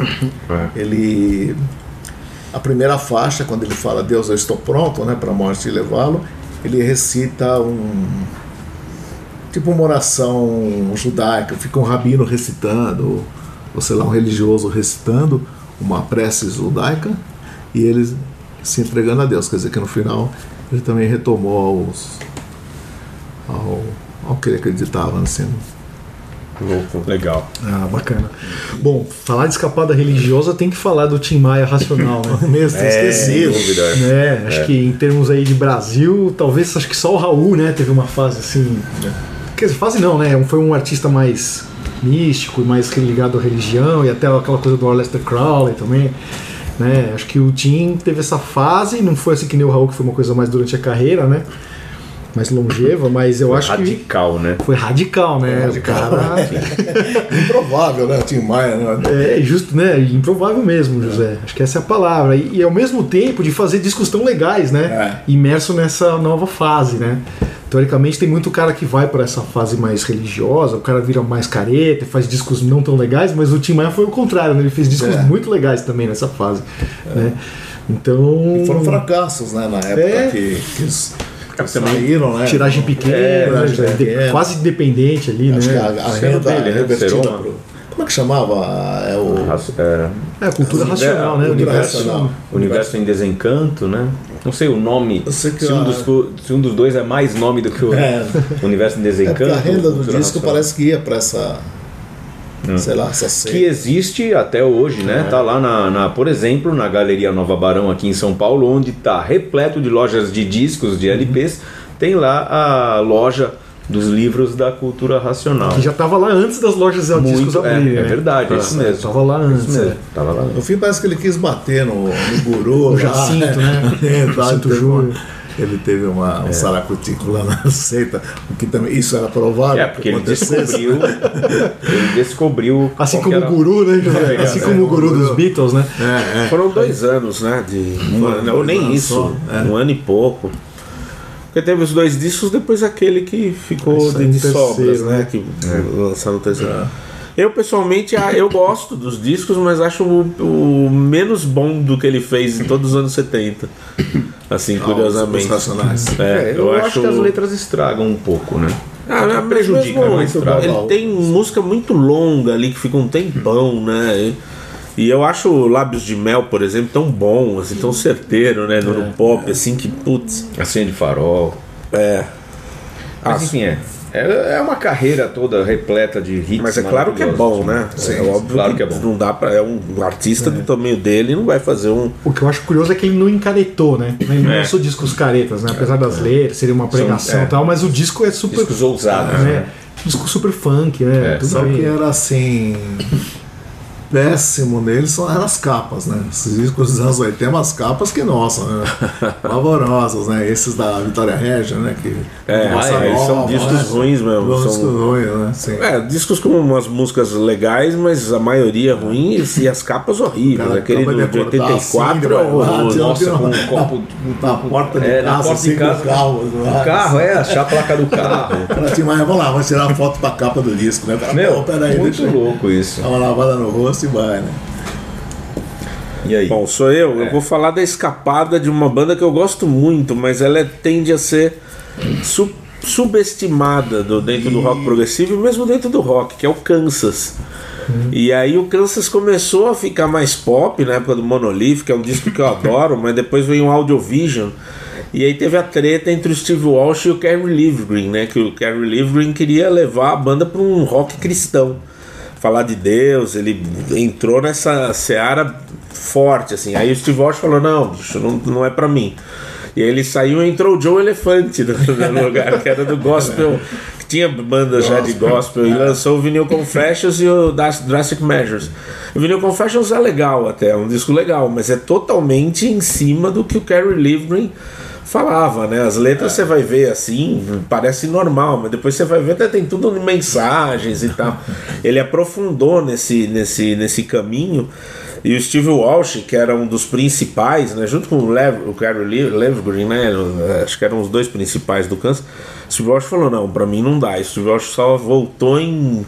Ele a primeira faixa, quando ele fala Deus, eu estou pronto né, para a morte levá-lo, ele recita um. tipo uma oração judaica, fica um rabino recitando, ou sei lá, um religioso recitando uma prece judaica e ele se entregando a Deus. Quer dizer que no final ele também retomou aos, ao, ao que ele acreditava, assim. Legal. Ah, bacana. Bom, falar de escapada religiosa tem que falar do Tim Maia Racional, né? Mesmo, tem esquecido. dúvida. né? Acho que em termos aí de Brasil, talvez acho que só o Raul, né, teve uma fase assim. Quer dizer, fase não, né? Foi um artista mais místico, mais ligado à religião e até aquela coisa do Aleister Crowley também. Né? Acho que o Tim teve essa fase, não foi assim que nem o Raul, que foi uma coisa mais durante a carreira, né? Mais longeva, mas eu acho que Radical, né? foi radical, né? O cara Improvável, né? O Tim Maia, né? É justo, né? Improvável mesmo, José. Acho que essa é a palavra. E, e ao mesmo tempo de fazer discos tão legais, né? Imerso nessa nova fase, né? Teoricamente tem muito cara que vai para essa fase mais religiosa, o cara vira mais careta, faz discos não tão legais, mas o Tim Maia foi o contrário, né? Ele fez discos É. muito legais também nessa fase, né? Então, Foram fracassos, né? Na época É. que, que também saíram, né? tiragem pequena, É, né? De- pequena. quase independente ali, Acho que a, né? a Isso era renda dele, né? revertida pro... Como é que chamava? É o... É, É, cultura racional, né? o universo, racional. universo em desencanto, né? Não sei o nome. Eu sei que se, um a- dos, do- se um dos dois é mais nome do que o É. Universo em É Desencanto. a renda do disco Nacional. parece que ia pra essa. Sei lá, essa que existe até hoje, né? Tá lá na, na- por exemplo, na Galeria Nova Barão aqui em São Paulo, onde tá repleto de lojas de discos, de LPs, tem lá a loja dos livros da cultura racional. Que já tava lá antes das lojas de discos é, abrirem, é né? verdade, é isso mesmo. Tava lá antes. É. Tava lá. No fim parece que ele quis bater no, no guru. O lá, Jacinto, né? É, tá, Jacinto Júnior. Ele teve uma, um saracutico lá na seita, o que também isso era provável. É, porque ele descobriu. ele descobriu. Assim como que o era- guru, né? É, assim é, como o guru dos Beatles, né? É, é. Foram dois anos, né? De, ou nem anos isso, só, é. um ano e pouco. Porque teve os dois discos, depois aquele que ficou de, de sobras, né? né? Que lançaram o terceiro. Eu pessoalmente ah, eu gosto dos discos, mas acho o, o menos bom do que ele fez em todos os anos 70. Assim, Os curiosamente. racionais. É, eu, acho que as letras estragam um pouco, né? Ah, mas prejudica, mesmo, não estraga. Ele tem música muito longa ali que fica um tempão, né? E, e eu acho Lábios de Mel, por exemplo, tão bom, assim, tão certeiro, né? No, no pop, assim, que putz. Acende farol. É. Mas Ah, enfim, é. É é uma carreira toda repleta de hits. Mas é claro que é bom, né? é óbvio claro que, que é bom. não dá para é um artista do tamanho dele não vai fazer um O que eu acho curioso é que ele não encaretou, né? Ele não É. lançou discos caretas, né? Apesar das letras, seria uma pregação é. e tal, mas o disco é super. Discos ousados, né? né? Disco super funk, né? É, Tudo Só bem. que era assim. Péssimo neles são eram as capas, né? Esses discos dos anos 80, umas capas que, nossa, né? pavorosas, né? Esses da Vitória Regia, né? Que, É, é, Nova, são discos né? ruins mesmo, São discos ruins, né? Sim. É, discos com umas músicas legais, mas a maioria ruim e as capas horríveis. Cara, Aquele do, de de acordar 84 assim, é horroroso. Nossa, com um copo Na porta de É, na casa, porta assim, de casa. carro. O carro, é, achar a placa do carro. Mas vamos lá, vamos tirar a foto pra capa do disco, né? Cara, Meu, pô, peraí, muito louco isso. dar uma lavada no rosto e né? E aí? Bom, sou eu. É. Eu vou falar da escapada de uma banda que eu gosto muito, mas ela é- tende a ser su- subestimada do, dentro do rock progressivo e mesmo dentro do rock, que é o Kansas. E aí o Kansas começou a ficar mais pop na época do Monolith, que é um disco que eu adoro, mas depois veio um Audiovision. E aí teve a treta entre o Steve Walsh e o Kerry Livgren, né? Que o Kerry Livgren queria levar a banda para um rock cristão. Falar de Deus, ele entrou nessa seara forte, assim. Aí o Steve Walsh falou, não, bicho, não, não é pra mim. E aí ele saiu e entrou o Joe Elefante no, no lugar, que era do gospel, que tinha banda já de gospel, e lançou o Vinyl Confessions e o Drastic Measures. O Vinyl Confessions é legal até, é um disco legal, mas é totalmente em cima do que o Kerry Livgren falava, né? As letras você vai ver assim, parece normal, mas depois você vai ver até tem tudo em mensagens e tal. Ele aprofundou nesse, nesse, nesse caminho. E o Steve Walsh, que era um dos principais, né, junto com o, Lev, o Gary Le- Levgren, né, acho que eram os dois principais do Kansas, o Steve Walsh falou, não, pra mim não dá. E o Steve Walsh só voltou em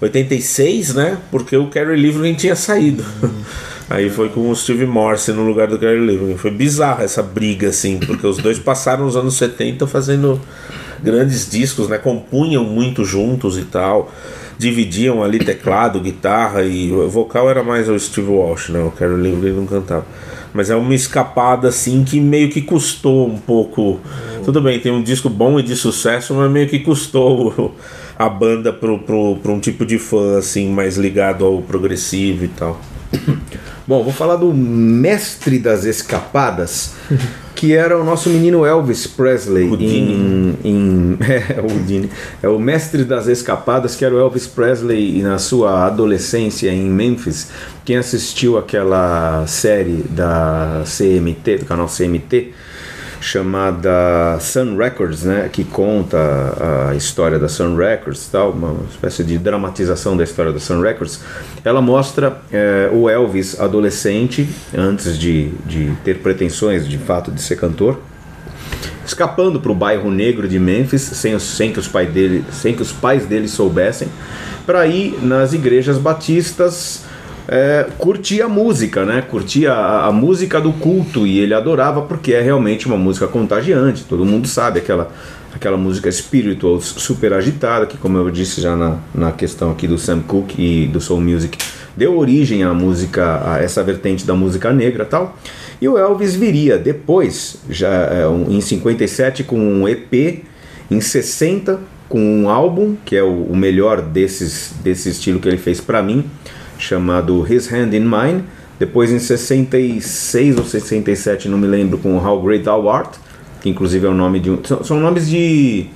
86, né, porque o Kerry Livgren tinha saído. Aí foi com o Steve Morse no lugar do Gary Livgren. Foi bizarra essa briga, assim, porque os dois passaram os anos 70 fazendo grandes discos, né? Compunham muito juntos e tal. Dividiam ali teclado, guitarra e o vocal era mais o Steve Walsh, né? O Gary Livgren não cantava. Mas é uma escapada assim que meio que custou um pouco. Tudo bem, tem um disco bom e de sucesso, mas meio que custou a banda pro um tipo de fã assim mais ligado ao progressivo e tal. Bom, vou falar do mestre das escapadas, que era o nosso menino Elvis Presley. Em, em, é, o Houdini. É o mestre das escapadas, que era o Elvis Presley na sua adolescência em Memphis. Quem assistiu aquela série da CMT, do canal CMT, chamada Sun Records, né, que conta a história da Sun Records, tal, uma espécie de dramatização da história da Sun Records. Ela mostra eh, o Elvis adolescente, antes de, de ter pretensões de fato de ser cantor, escapando para o bairro negro de Memphis sem, os- sem, que os pai dele, sem que os pais dele soubessem, para ir nas igrejas batistas é, curtir a música, né? Curtir a, a música do culto e ele adorava porque é realmente uma música contagiante. Todo mundo sabe aquela aquela música spiritual super agitada que, como eu disse já na, na questão aqui do Sam Cooke e do soul music, deu origem à música a essa vertente da música negra, tal. E o Elvis viria depois, já é, em 57, com um EP, em 60, com um álbum, que é o, o melhor desses, desse estilo que ele fez pra mim, chamado His Hand in Mine. Depois, em 66 ou 67, não me lembro, com How Great Thou Art, que inclusive é o nome de um. São, são nomes de.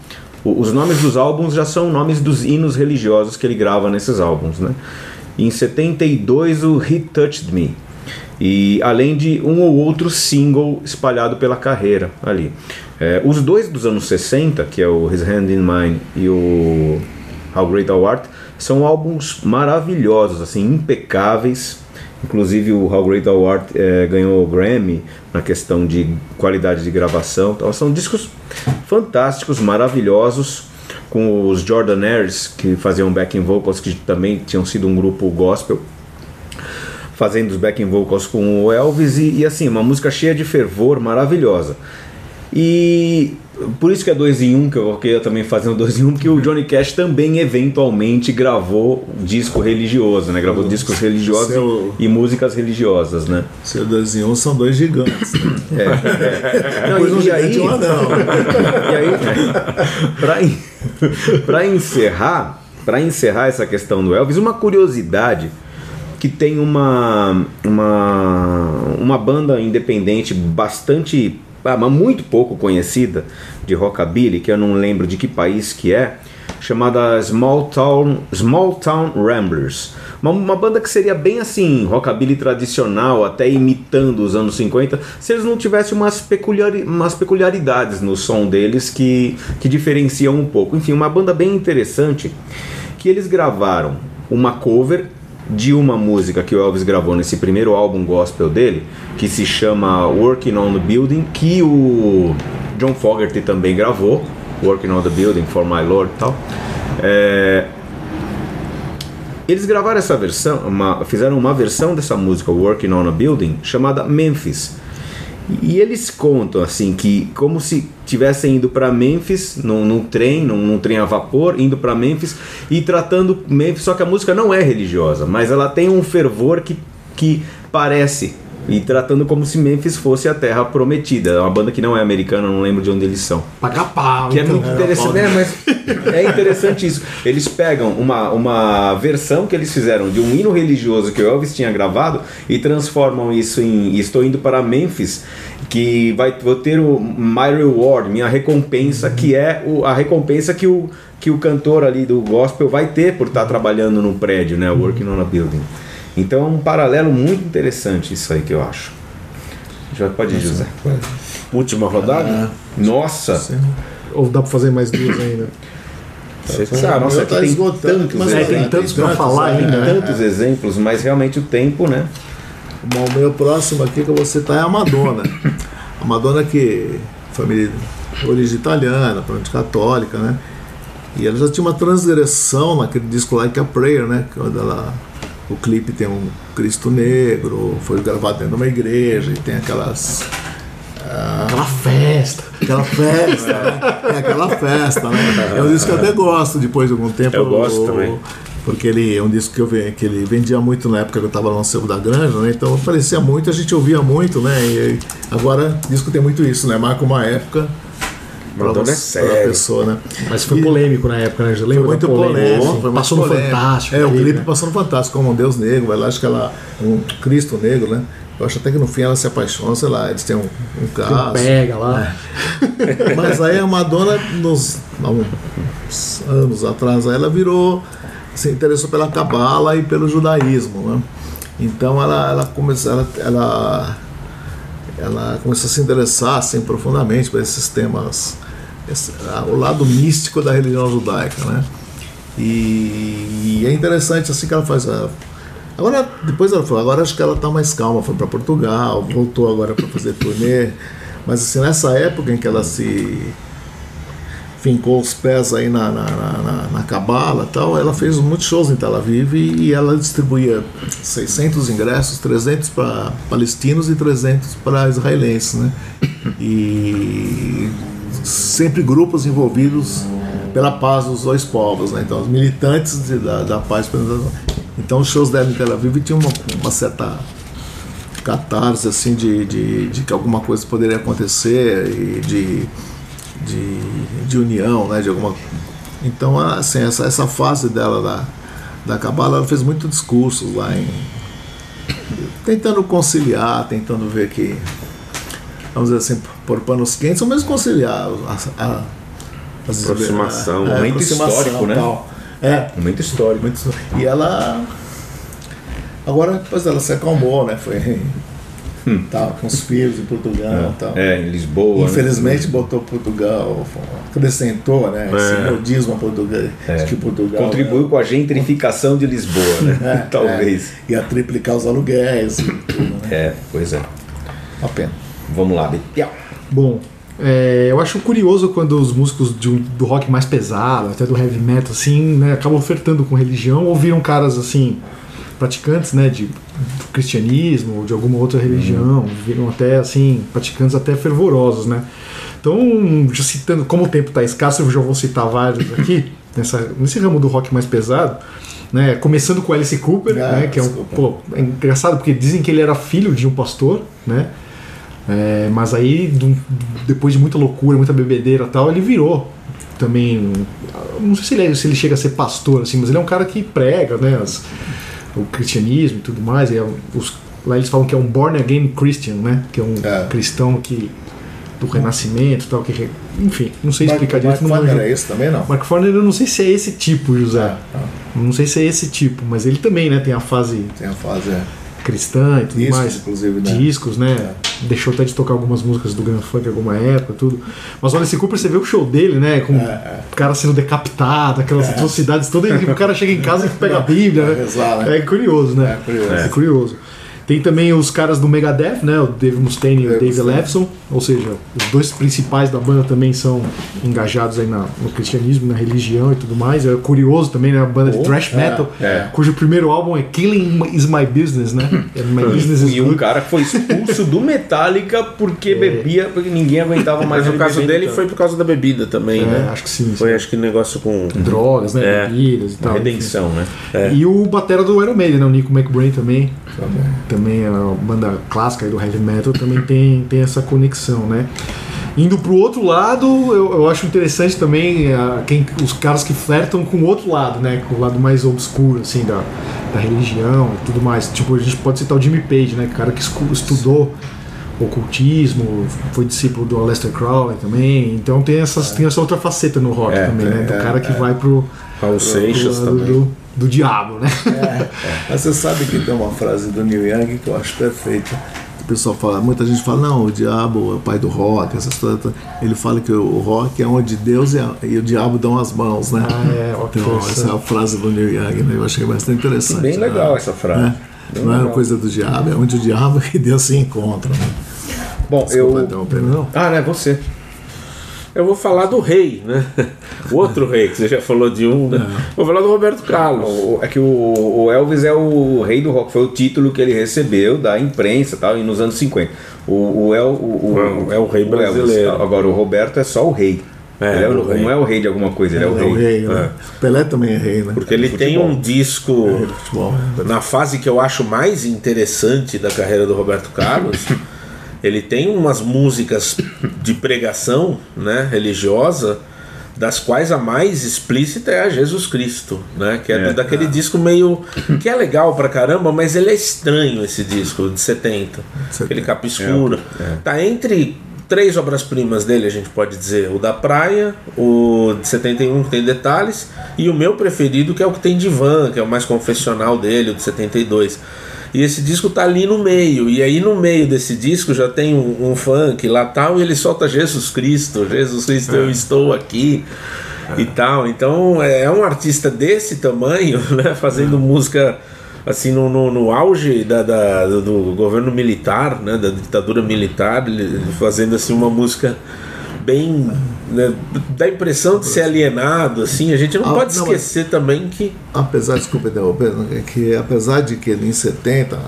Os nomes dos álbuns já são nomes dos hinos religiosos que ele grava nesses álbuns, né? Em 72, o He Touched Me. E além de um ou outro single espalhado pela carreira ali. É, os dois dos anos 60, que é o His Hand in Mine e o How Great Thou Art, são álbuns maravilhosos, assim, impecáveis. Inclusive o How Great Thou Art eh, ganhou o Grammy na questão de qualidade de gravação. Então, são discos fantásticos, maravilhosos, com os Jordanaires, que faziam backing vocals, que também tinham sido um grupo gospel fazendo os backing vocals com o Elvis e, e, assim, uma música cheia de fervor, maravilhosa. E por isso que é dois em um, que eu queria também fazer um dois em um, porque o Johnny Cash também eventualmente gravou disco religioso, né? Gravou discos religiosos Seu- e, e músicas religiosas, né? Seu dois em um são dois gigantes. Né? É, é. Não, Depois um e, e aí, e um anão. e aí pra, en- pra encerrar, para encerrar essa questão do Elvis, uma curiosidade que tem uma uma uma banda independente bastante ah, mas muito pouco conhecida de rockabilly, que eu não lembro de que país que é, chamada Small Town Small Town Ramblers. Uma, uma banda que seria bem assim, rockabilly tradicional, até imitando os anos 50, se eles não tivessem umas, peculiari umas peculiaridades no som deles que, que diferenciam um pouco. Enfim, uma banda bem interessante que eles gravaram uma cover de uma música que o Elvis gravou nesse primeiro álbum gospel dele, que se chama Working on the Building, que o John Fogerty também gravou, Working on the Building for My Lord e tal. É, eles gravaram essa versão, uma- fizeram uma versão dessa música Working on a Building chamada Memphis. E eles contam assim que como se tivessem ido para Memphis num, num trem, num, num trem a vapor, indo para Memphis e tratando Memphis, só que a música não é religiosa, mas ela tem um fervor que, que parece e tratando como se Memphis fosse a terra prometida. É uma banda que não é americana, não lembro de onde eles são. Pagar pau. Que é então. muito interessante, é, mas é interessante isso. Eles pegam uma, uma versão que eles fizeram de um hino religioso que o Elvis tinha gravado e transformam isso em Estou indo para Memphis, que vai vou ter o My Reward, minha recompensa, que é o, a recompensa que o, que o cantor ali do gospel vai ter por estar trabalhando no prédio, né? Working on a building. Então é um paralelo muito interessante isso aí que eu acho. Já pode ir, José. Última rodada? Nossa! Ou dá pra fazer mais duas ainda? Você Ah, sabe, nossa, aqui tá tem tantos mas É, tem exemplos, tantos tantos, falar é. ainda, né? tantos exemplos, mas realmente o tempo, né? Bom, o meu próximo aqui que eu vou citar é a Madonna. A Madonna que família de origem italiana, planta católica, né? E ela já tinha uma transgressão naquele disco Like a Prayer, né? Que Quando ela, o clipe tem um Cristo negro, foi gravado dentro de uma igreja e tem aquelas Aquela festa. aquela festa, né? É aquela festa, né? É um disco que eu até gosto depois de algum tempo. Eu gosto também. Porque ele é um disco que, eu, que ele vendia muito na época que eu estava lá no Sebo da Granja, né? Então aparecia muito, a gente ouvia muito, né? E agora o disco tem muito isso, né? Marca uma época Madonna é você- pra sério. pessoa, né? Mas foi E- polêmico na época, né? Lembra Foi muito da polêmica? polêmico. foi muito Passou no polêmico. Fantástico. É, o clipe né? passou no Fantástico, como um Deus negro, vai lá, acho que ela. Um Cristo negro, né? Eu acho até que no fim ela se apaixona, sei lá, eles têm um, um Tem um caso. pega lá. Mas aí a Madonna, nos, há uns anos atrás, ela virou, se interessou pela cabala e pelo judaísmo, né? Então ela, ela começou, ela, ela, ela começou a se interessar assim, profundamente por esses temas, o lado místico da religião judaica, né? E, e é interessante assim que ela faz a, Agora, depois ela falou, agora acho que ela está mais calma, foi para Portugal, voltou agora para fazer turnê. Mas assim, nessa época em que ela se fincou os pés aí na, na, na, na- cabala tal, ela fez muitos shows em Tel Aviv e, e ela distribuía 600 ingressos, 300 para palestinos e 300 para israelenses, né? E sempre grupos envolvidos pela paz dos dois povos, né? Então, os militantes de- da, da paz. Então, os shows dela em Tel Aviv tinham uma, uma certa catarse assim de, de, de que alguma coisa poderia acontecer e de, de, de união, né? De alguma então assim essa, essa fase dela da da cabala ela fez muito discursos lá em tentando conciliar, tentando ver que vamos dizer assim por panos quentes, ou mesmo conciliar a, a, as- Aproximação, a- a momento aproximação histórico, né? tal. É, Momento histórico. muito E ela. Agora depois ela se acalmou, né? Foi. Tava com os filhos em Portugal e tal. É, em Lisboa. né? Infelizmente botou Portugal, acrescentou, né? Esse É. modismo a Portugal. É. Portugal Contribuiu com a gentrificação de Lisboa, né? É, Talvez. é. Ia triplicar os aluguéis e tudo, né? É. pois é. Uma pena. Vamos lá, Betial. Bom, é, eu acho curioso quando os músicos de um- do rock mais pesado, até do heavy metal, assim, né, acabam ofertando com religião ou viram caras assim, praticantes, né, de do cristianismo ou de alguma outra religião, viram até assim, praticantes até fervorosos, né? Então, já citando, como o tempo está escasso, eu já vou citar vários aqui, nessa, nesse ramo do rock mais pesado. Né, começando com Alice Cooper, Ah, né, que é um pô, é engraçado porque dizem que ele era filho de um pastor, né? É, mas aí, do- depois de muita loucura, muita bebedeira e tal, ele virou também. Não sei se ele, é- se ele chega a ser pastor, assim, mas ele é um cara que prega, né? as- o cristianismo e tudo mais. e é os- lá eles falam que é um born again Christian, né? Que é um É. cristão que. do renascimento tal. Que, enfim, não sei explicar Mark, direito. Mark não Farner é esse também, não? Mark Farner, eu não sei se é esse tipo, José. Ah, ah, Não sei se é esse tipo, mas ele também, né? Tem a fase tem a fase. É. cristã e tudo Discos, mais. inclusive, né? Discos, né? Deixou até de tocar algumas músicas do Grand Funk em alguma época, tudo. Mas olha, esse Cooper, você vê o show dele, né? Com É, o cara sendo decapitado, aquelas atrocidades todas, e o cara chega em casa e pega a Bíblia, Vai né? rezar, né? É curioso, né? É curioso. É curioso. Tem também os caras do Megadeth, né? O Dave Mustaine e o Dave. Levison. Ou seja, os dois principais da banda também são engajados aí na- no cristianismo, na religião e tudo mais. É curioso também, né? A banda de Oh, thrash é, metal, é. cujo primeiro álbum é Killing Is My Business, né? É My Business E um Good. cara que foi expulso do Metallica porque bebia, porque ninguém aguentava mais Mas no caso dele tanto. foi por causa da bebida também, É, né? acho que sim. Foi sim. acho que negócio com. Drogas, né? É. Bebidas e tal. redenção, né? E o batera do Iron Maiden, né? O Nico McBrain também. Também. Também é uma banda clássica aí do heavy metal, também tem, tem essa conexão, né? Indo pro outro lado, eu, eu acho interessante também ah, quem, os caras que flertam com o outro lado, né? Com o lado mais obscuro, assim, da, da religião e tudo mais. Tipo, a gente pode citar o Jimmy Page, né? Cara que estudou ocultismo, foi discípulo do Aleister Crowley também. Então tem, essas, tem essa outra faceta no rock É, também, né? Do é, cara que vai pro, Raul Seixas lado também. do, do diabo, né? Mas você sabe que tem uma frase do Neil Young que eu acho perfeita. O pessoal fala, muita gente fala, não, o diabo é o pai do rock, essas coisas. todas. Ele fala que o rock é onde Deus e, a- e o diabo dão as mãos, né? Ah, é, Então, essa é a frase do Neil Young, né? Eu achei bastante interessante. Bem né? legal essa frase. É. Não é uma coisa do diabo, é onde o diabo e Deus se encontram. Né? Bom, Desculpa eu. interromper. Não. Ah, né? Você. Eu vou falar do rei, né? O outro rei, que você já falou de um, né? Vou falar do Roberto Carlos. O- É que o, o Elvis é o rei do rock, foi o título que ele recebeu da imprensa tal, e nos anos 50. O, o, El, o, Não, é o rei brasileiro. agora o Roberto é só o rei. É, ele é, o o- não é o rei de alguma coisa, ele é, É o o rei. rei, né? Pelé também é rei, né? Porque ele tem um disco futebol. na fase que eu acho mais interessante da carreira do Roberto Carlos. Ele tem umas músicas de pregação, né, religiosa, das quais a mais explícita é a Jesus Cristo, né, que é, É. daquele disco meio que é legal pra caramba, mas ele é estranho esse disco de 70. Aquele capa escura. Tá entre três obras-primas dele, a gente pode dizer, o da praia, o de 71 que tem detalhes e o meu preferido que é o que tem divã, que é o mais confessional dele, o de 72. E esse disco tá ali no meio. E aí no meio desse disco já tem um, um funk lá tal, e ele solta Jesus Cristo, Jesus Cristo, eu estou aqui. E tal. Então é um artista desse tamanho, né? Fazendo música assim no, no, no auge da, da- do, governo militar, né? Da ditadura militar, fazendo assim uma música bem. né, dá a impressão de ser alienado, assim. A gente não Ah, pode não, esquecer também que. apesar, desculpa interromper, né, que apesar de que ele em 70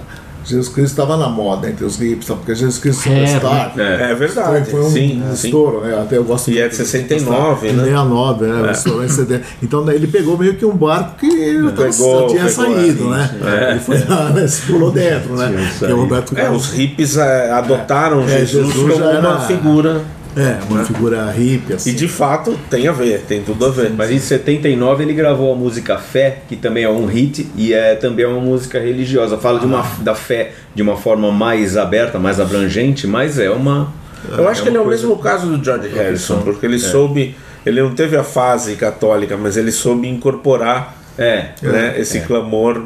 Jesus Cristo estava na moda entre os hippies, porque Jesus Cristo É, Superstar É, foi, verdade. foi um, sim, um sim. estouro, né? Até eu gosto E é de 69, né? 69, né? Estourou em 70. Então né, ele pegou meio que um barco que já Pegou- tinha pegou, saído, é, né? é. Ele foi lá, né? Se pulou dentro, né? Que é o Roberto É, os hippies é, adotaram É, Jesus, Jesus como uma figura. É, uma figura hippie, assim. E de fato tem a ver, tem tudo a ver. Mas em 79 ele gravou a música Fé, que também é um hit e é também uma música religiosa. Fala de uma, da fé de uma forma mais aberta, mais abrangente, mas é uma. Eu acho que ele é o mesmo caso do George Harrison, porque ele soube. Ele não teve a fase católica, mas ele soube incorporar É, né, esse clamor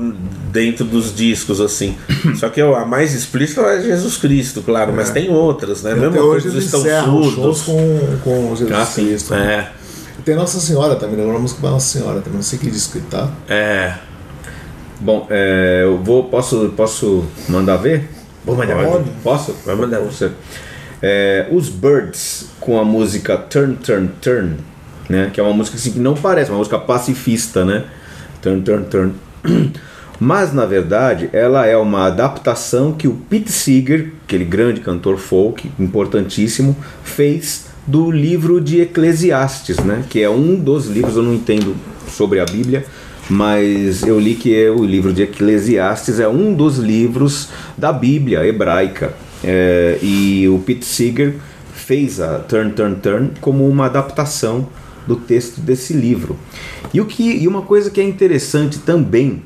dentro dos discos, assim. Só que a mais explícita é Jesus Cristo, claro, mas tem outras, né? E Mesmo hoje eles estão surdos. com, com Jesus Ah. Cristo. É, Tem Nossa Senhora também, né? Uma música pra Nossa Senhora também, não sei que disco que tá. é. Bom, é, eu vou. Posso, posso mandar ver? Vou mandar Pode. Posso? Vai mandar. Você. É, os Birds com a música Turn, Turn, Turn, né? Que é uma música assim, que não parece, uma música pacifista, né? Turn, Turn, Turn. Mas na verdade ela é uma adaptação que o Pete Seeger, aquele grande cantor folk, importantíssimo, fez do livro de Eclesiastes, né? Que é um dos livros, eu não entendo sobre a Bíblia, mas eu li que é o livro de Eclesiastes é um dos livros da Bíblia hebraica. É, e o Pete Seeger fez a Turn, Turn, Turn como uma adaptação do texto desse livro. E, o que, e uma coisa que é interessante também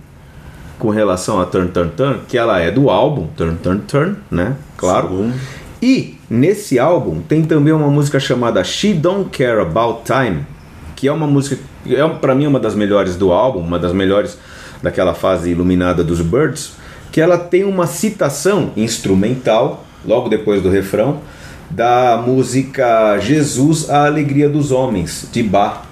com relação a Turn, Turn, Turn, que ela é do álbum Turn, Turn, Turn, né? Claro. E nesse álbum tem também uma música chamada She Don't Care About Time, que é uma música é para mim uma das melhores do álbum, uma das melhores daquela fase iluminada dos Birds, que ela tem uma citação instrumental logo depois do refrão da música Jesus a alegria dos homens de Bach.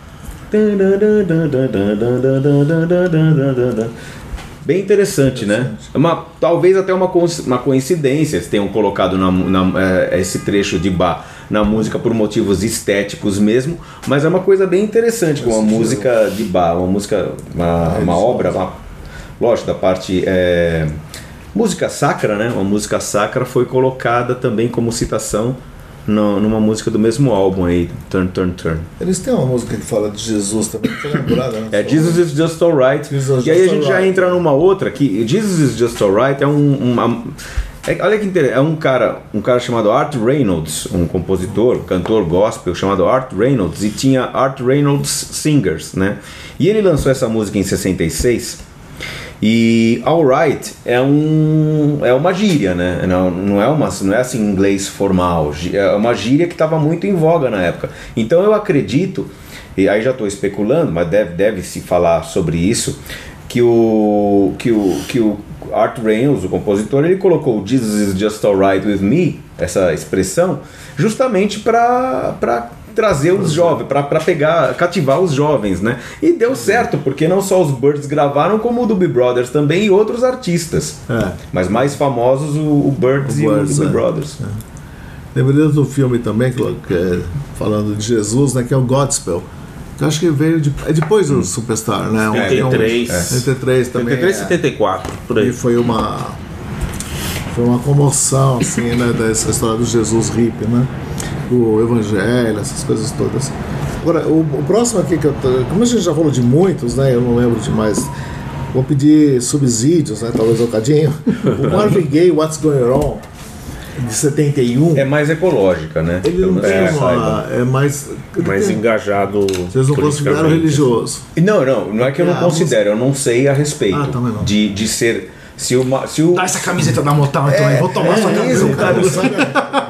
Bem interessante, né? É Uma, talvez até uma, uma coincidência eles tenham colocado na, na- eh, esse trecho de Bach na música por motivos estéticos mesmo, mas é uma coisa bem interessante com uma música de Bach, uma música, uma, uma obra, uma, lógico, da parte eh, música sacra, né? Uma música sacra foi colocada também como citação no- numa música do mesmo álbum aí, Turn, Turn, Turn. Eles têm uma música que fala de Jesus também, que foi lembrada, né? É Jesus is Just Alright. E aí a gente já entra numa outra que Jesus is Just Alright é um. uma- é- olha que interessante, é um cara, um cara chamado Art Reynolds, um compositor, cantor gospel chamado Art Reynolds, e tinha Art Reynolds Singers, né? E ele lançou essa música em 66. E alright é um é uma gíria, né? Não, não é uma não é assim inglês formal, é uma gíria que estava muito em voga na época. Então eu acredito e aí já estou especulando, mas deve, deve se falar sobre isso que o que o que o Art Reynolds, o compositor, ele colocou Jesus is just alright with me, essa expressão, justamente para trazer os jovens, para pegar, cativar os jovens, né? E deu certo, porque não só os Birds gravaram, como o Doobie Brothers também e outros artistas. É. Mas mais famosos o, o Birds O e Birds, o Doobie é. Brothers. Lembrei do filme também, que, que é falando de Jesus, né? Que é o Godspell. Que eu acho que veio de, é depois do Superstar, né? Um- 73. É, 73 também. 73, é. 74, por aí. E foi uma foi uma comoção assim, né, dessa história do Jesus hippie, né? O evangelho, essas coisas todas. Agora, o, o próximo aqui que eu tô, como a gente já falou de muitos, né? Eu não lembro de mais. Vou pedir subsídios, né? Talvez um bocadinho. O Marvin Gaye, What's Going On, de 71. É mais ecológica, né? Ele não tem eu saiba. uma. É mais. Mais tem- engajado. Vocês não consideram politicamente. religioso. Não, não, não é que eu não Ah, considero, eu não sei a respeito Ah, também não. de, de ser. Se, uma, se o. Dá essa camiseta da Motown então aí, vou tomar sua isso, camiseta. cara,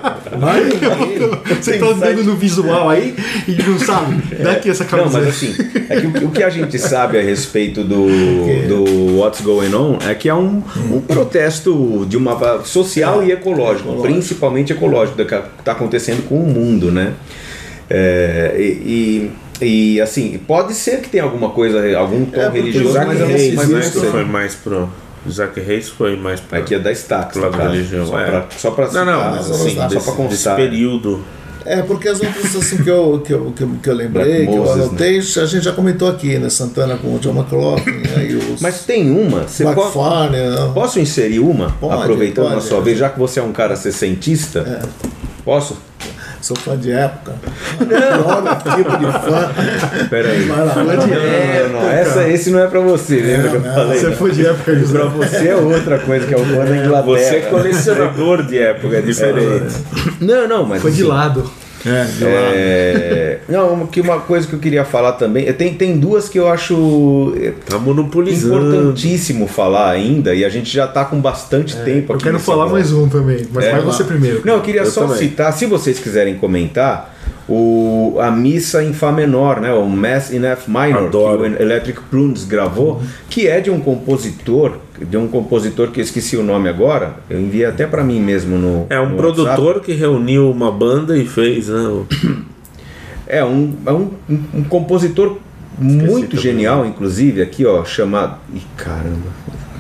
Gaye. Você tá andando no visual aí e não sabe. Dá aqui essa Não, camiseta. mas assim, é que o, que a gente sabe a respeito do, do What's Going On é que é um, um protesto de uma social e ecológico, principalmente ecológico, do que está acontecendo com o mundo, né? É, e, e, e, assim, pode ser que tenha alguma coisa, algum tom É, religioso, mas eu não, Reis, mas não sei. foi mais pro. Isaac Reis foi mais pro. Aqui é da Stax, Lado caso. religião, só é. pra, só pra Não, não, mas só assim, pra desse, constar. desse período. É, porque as outras assim, que, eu, que, eu, que, eu, que eu lembrei, Black que eu anotei, a gente já comentou aqui, né? Santana com o John McLaughlin, aí os Mas tem uma, você Black pode, né? posso inserir uma, Pode, aproveitando pode. a sua vez, já que você é um cara sessentista? Posso? Sou fã de época. Olha tipo de fã. Peraí. Vai de não, não, essa, esse não é pra você, lembra que eu falei? Você não. foi de época disso. Pra você é outra coisa, que é o fã da Inglaterra. Você é colecionador de época, é diferente. Não, não, mas. Foi de assim, lado. É, lá. É, não, que uma coisa que eu queria falar também. é, Tem, tem duas que eu acho é, Tá monopolizando. importantíssimo falar ainda, e a gente já tá com bastante tempo Eu aqui. quero nesse falar mais um também, mas É, vai você lá. primeiro. Não, eu queria Eu só também. citar, se vocês quiserem comentar, o, a missa em Fá menor, né? O Mass in F minor, Adoro. que o Electric Prunes gravou, que é de um compositor, de um compositor que eu esqueci o nome agora. Eu enviei até pra mim mesmo no. É um no produtor WhatsApp. que reuniu uma banda e fez, né? o- É um, é um, um- um compositor muito também. genial, inclusive, aqui, ó, chamado. Ih, caramba,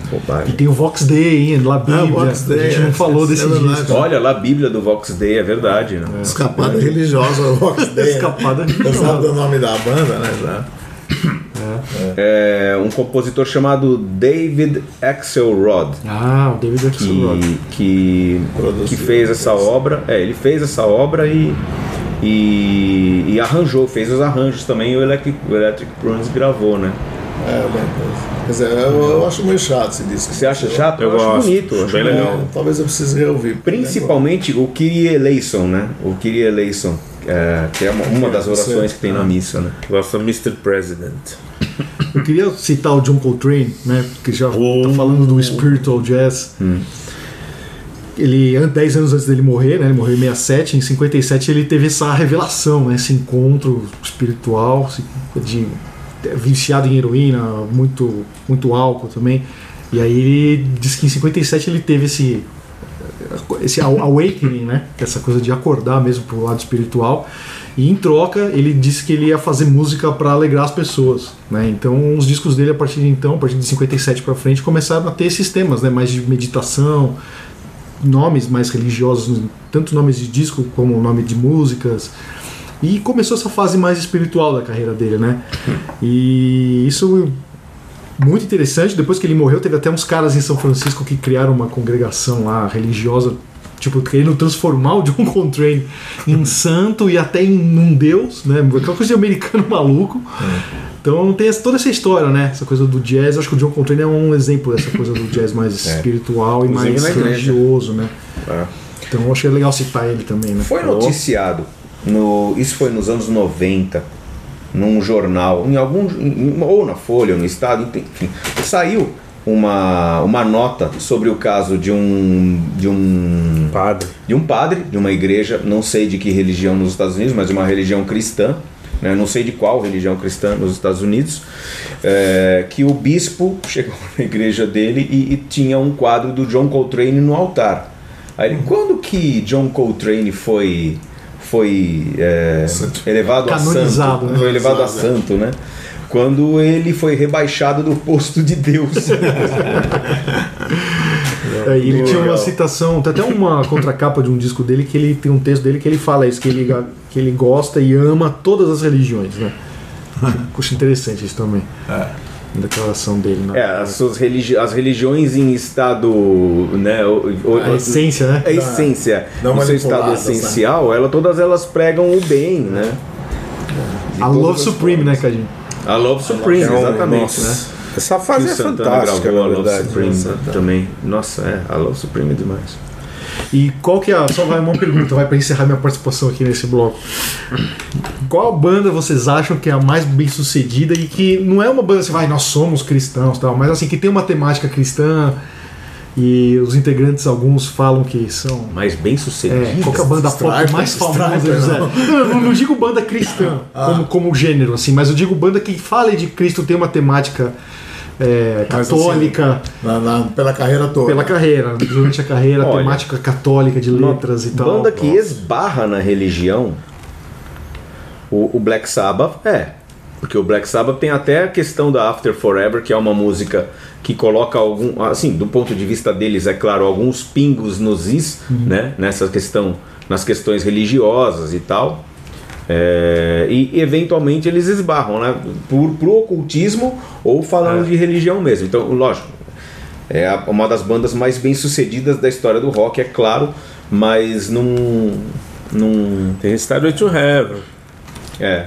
E bobagem. tem o Vox Day, hein? La Bíblia. Vox Day, a gente é, não falou é desse verdade. disco. Olha lá a Bíblia do Vox Day, é verdade, né? Escapada religiosa do Vox Day. né? Escapada Você religiosa. sabe o nome da banda, né? Já. É um compositor chamado David Axelrod. Ah, o David Axelrod. que, que, que fez essa obra. É, ele fez essa obra e, e, e arranjou, fez os arranjos também. E o Electric, o Electric Prunes gravou, né? É, eu. Quer dizer, eu, eu acho meio chato esse disco. Você acha chato? Eu acho gosto, bonito, eu acho bem legal. É, talvez eu precise reouvir. Principalmente o Kyrie eleison, né? O Kyrie eleison, é, que é uma, uma das orações que tem na missa, né? Gosta Mr. President. Eu queria citar o John Coltrane, né? Que já Oh. tá falando do spiritual jazz. Hum. Ele, an- 10 anos antes dele morrer, né? Ele morreu em 67. Em 57 ele teve essa revelação, né? Esse encontro espiritual, de viciado em heroína, muito, muito álcool também. E aí ele diz que em 57 ele teve esse esse aw- awakening, né? Essa coisa de acordar mesmo pro lado espiritual. E em troca, ele disse que ele ia fazer música para alegrar as pessoas, né? Então, os discos dele a partir de então, a partir de 57 para frente, começaram a ter esses temas, né? Mais de meditação, nomes mais religiosos, tanto nomes de disco como nome de músicas. E começou essa fase mais espiritual da carreira dele, né? E isso muito interessante. Depois que ele morreu, teve até uns caras em São Francisco que criaram uma congregação lá religiosa, tipo, querendo transformar o John Coltrane em santo e até em um deus, né? Aquela coisa de americano maluco. Então tem essa- toda essa história, né? Essa coisa do jazz. Acho que o John Coltrane é um exemplo dessa coisa do jazz mais espiritual e mais religioso, né? É. Então eu achei legal citar ele também, né? Foi noticiado, no, isso foi nos anos 90, num jornal, em algum, em- ou na Folha, ou no Estado, enfim, saiu uma, uma nota sobre o caso de um, de um Padre. de um padre de uma igreja, não sei de que religião nos Estados Unidos, mas de uma religião cristã, né, não sei de qual religião cristã nos Estados Unidos, é, que o bispo chegou na igreja dele e, e tinha um quadro do John Coltrane no altar. Aí ele, quando que John Coltrane foi foi é, elevado a Canonizado, santo, né? foi elevado a santo, né? Quando ele foi rebaixado do posto de Deus. É, e ele tinha uma Legal. citação, tem até uma contracapa de um disco dele que ele tem um texto dele que ele fala isso, que ele, que ele gosta e ama todas as religiões, né? Acho interessante isso também. A declaração dele, né? É, as, suas religi as religiões em estado, né, o, o- A essência, né? a essência, Não no seu estado manipuladas, né? essencial, ela, todas elas pregam o bem, né? De A Love Supreme, né. Cadinho? A Love Supreme, É um- exatamente, nossa, né? Essa Que fase é Santana fantástica, gravou na a Love verdade. Supreme também. Nossa, é, a Love Supreme é demais. E qual que é a. Só vai uma pergunta, vai pra encerrar minha participação aqui nesse bloco. Qual banda vocês acham que é a mais bem sucedida e que não é uma banda assim, vai, nós somos cristãos tal, mas assim, que tem uma temática cristã e os integrantes, alguns falam que são. Mas bem É, sucedido. qual é a banda pop mais famosa? Não. Não, não, digo banda cristã como, como gênero, assim, mas eu digo banda que fala de Cristo, tem uma temática é, católica Na, na- pela carreira toda. pela carreira, durante a carreira, Olha, temática católica de letras e tal. Banda que esbarra na religião, o, o Black Sabbath é. Porque o Black Sabbath tem até a questão da After Forever, que é uma música que coloca algum. Assim, do ponto de vista deles, é claro, alguns pingos nos is, né? Nessa questão. nas questões religiosas e tal. É, e eventualmente eles esbarram, né? Por, pro ocultismo ou falando de religião mesmo. Então, lógico, é uma das bandas mais bem sucedidas da história do rock, é claro, mas não. não Tem Stairway to Heaven. É,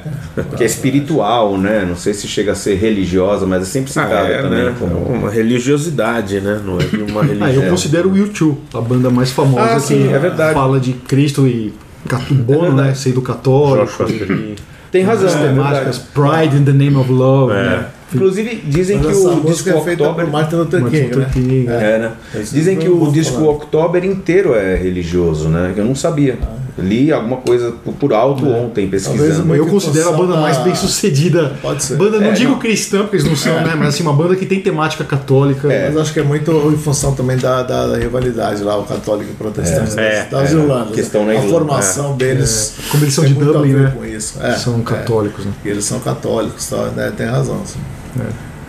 que é espiritual, né? Não sei se chega a ser religiosa, mas é sempre citada Ah, é, também né? como. Uma religiosidade, né? Não é uma Ah, religião. eu considero o U2 a banda mais famosa Ah, que sim, é verdade. fala de Cristo e catubono, É né? Sendo católico. Jorge Tem razão, as é temáticas. Pride in the Name of Love, É. né? Inclusive, dizem Mas que o disco é October. Martin Luther Martin King, Luther né? King, É, né? Dizem que o disco falar. October inteiro é religioso, né? Eu não sabia. Li alguma coisa por- alto ontem pesquisando. Talvez Eu considero a banda mais da- bem sucedida. Pode ser. Banda, não É, digo não. cristã, porque eles não são, né? Mas assim, uma banda que tem temática católica. Mas acho que é muito em função também da, da, da rivalidade lá, o católico e o protestante É, das, das é. Irlandas. Questão né? na a Irlanda, formação deles. Como eles são tem de a Dublin, né? Com isso. É, São é. católicos, né? E eles são católicos, tá, né? tem razão. Assim.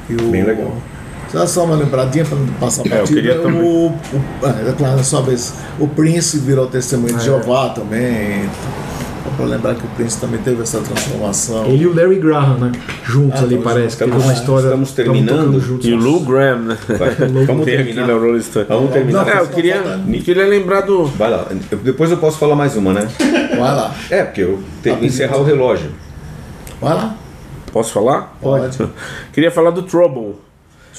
E o, Bem legal. Só, só uma lembradinha para não passar É, eu partida. queria também. o, o, é, é claro, só vez. O Prince virou testemunho Ah, de é. Jeová também. Só para lembrar que o Prince também teve essa transformação. Ele e o Larry Graham, né? Juntos Ah, ali, estamos parece. Teve juntos. uma história. Estamos terminando. juntos. E o Lou Graham, né? Vamos terminar. na Rolling Stone. Vamos terminar. Não, É, eu queria, queria lembrar do. Vai lá. Eu- Depois eu posso falar mais uma, né? Vai lá, É, porque eu tenho que encerrar o relógio. vai lá. Posso falar? Pode. Queria falar do Trouble.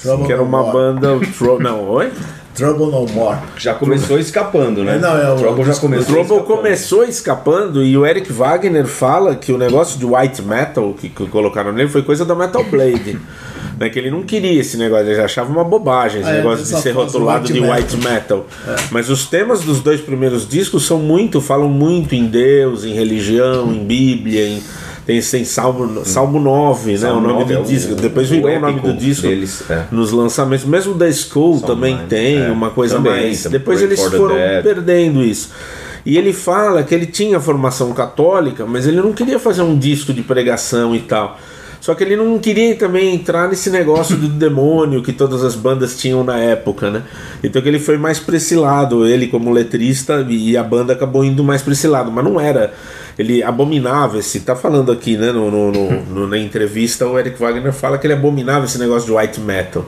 Trouble que era uma More. banda. Tro... Não, oi? Trouble No More. Já começou escapando, né? Não, é o- Trouble já começou. Trouble escapando. começou escapando e o Eric Wagner fala que o negócio de white metal que, que colocaram nele foi coisa da Metal Blade. né, que ele não queria esse negócio, ele achava uma bobagem esse É, negócio de essa ser rotulado white de metal. white metal. Mas os temas dos dois primeiros discos são muito, falam muito em Deus, em religião, em Bíblia, em. Tem, tem Salmo, Salmo 9, né? Salmo o nome 9 do é o- disco. Depois o virou o nome épico do disco deles, é. nos lançamentos. Mesmo da Skull também Nine, tem é. uma coisa Também, mais. Depois eles foram Dead. perdendo isso. E ele fala que ele tinha formação católica, mas ele não queria fazer um disco de pregação e tal. Só que ele não queria também entrar nesse negócio do demônio que todas as bandas tinham na época, né? Então que ele foi mais pra esse lado, ele como letrista, e a banda acabou indo mais pra esse lado, mas não era. Ele abominava esse. Tá falando aqui, né? No, no- no- no- na entrevista, o Eric Wagner fala que ele abominava esse negócio de white metal.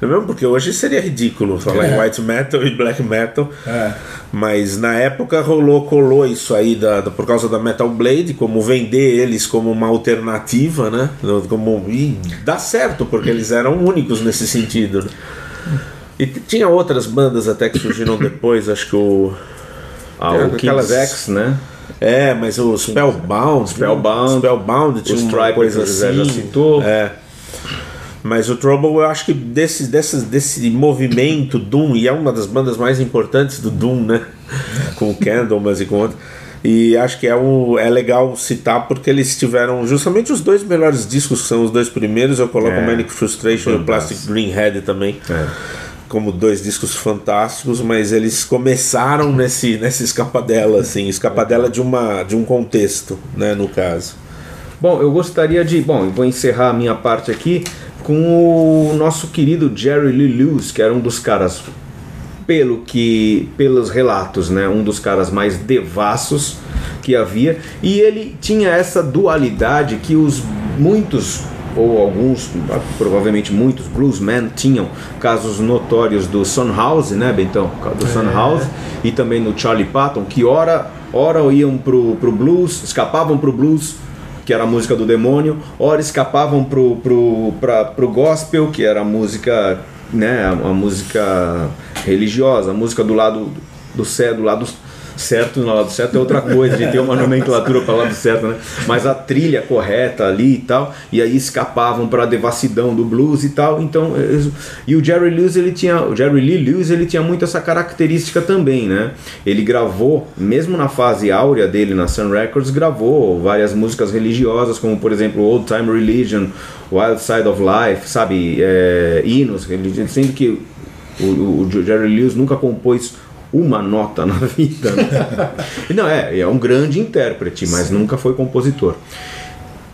Não é mesmo? Porque hoje seria ridículo falar em white metal e black metal. É. Mas na época rolou, colou isso aí da, da- por causa da Metal Blade, como vender eles como uma alternativa, né? Como, e dá certo, porque eles eram únicos nesse sentido. E tinha outras bandas até que surgiram depois, acho que o. Ah, É, o King's X, né? É, mas o Spellbound. Spellbound. Spellbound tinha uma coisa José assim. já citou. É. Mas o Trouble, eu acho que desse, dessas, desse movimento Doom, e é uma das bandas mais importantes do Doom, né? com o Candlemas e com outros. E acho que é, o, é legal citar porque eles tiveram justamente os dois melhores discos, que são os dois primeiros. Eu coloco É. o Manic Frustration e o Plastic Green Head também É. como dois discos fantásticos, mas eles começaram nesse, nessa escapadela, assim, escapadela de, uma, de um contexto, né, no caso. Bom, eu gostaria de. Bom, eu vou encerrar a minha parte aqui com o nosso querido Jerry Lee Lewis, que era um dos caras, pelo que. pelos relatos, né? Um dos caras mais devassos que havia. E ele tinha essa dualidade que os muitos. Ou alguns, provavelmente muitos bluesmen tinham casos notórios do Son House, né, Bentão? Do Son House e também no Charlie Patton, que ora, ora iam pro, pro blues, escapavam pro blues, que era a música do demônio, ora escapavam pro, pro, pra, pro gospel, que era a música, né, a, a música religiosa, a música do lado do céu, do lado certo, no lado certo é outra coisa, gente tem uma nomenclatura para lado certo, né? Mas a trilha correta ali e tal, e aí escapavam para a devassidão do blues e tal. Então, e o Jerry Lewis, ele tinha, o Jerry Lee Lewis, ele tinha muito essa característica também, né? Ele gravou, mesmo na fase áurea dele na Sun Records, gravou várias músicas religiosas, como por exemplo Old Time Religion, Wild Side of Life, sabe, é, hinos, sendo que o, o- o Jerry Lewis nunca compôs uma nota na vida. né? Não, é, é um grande intérprete, mas nunca foi compositor.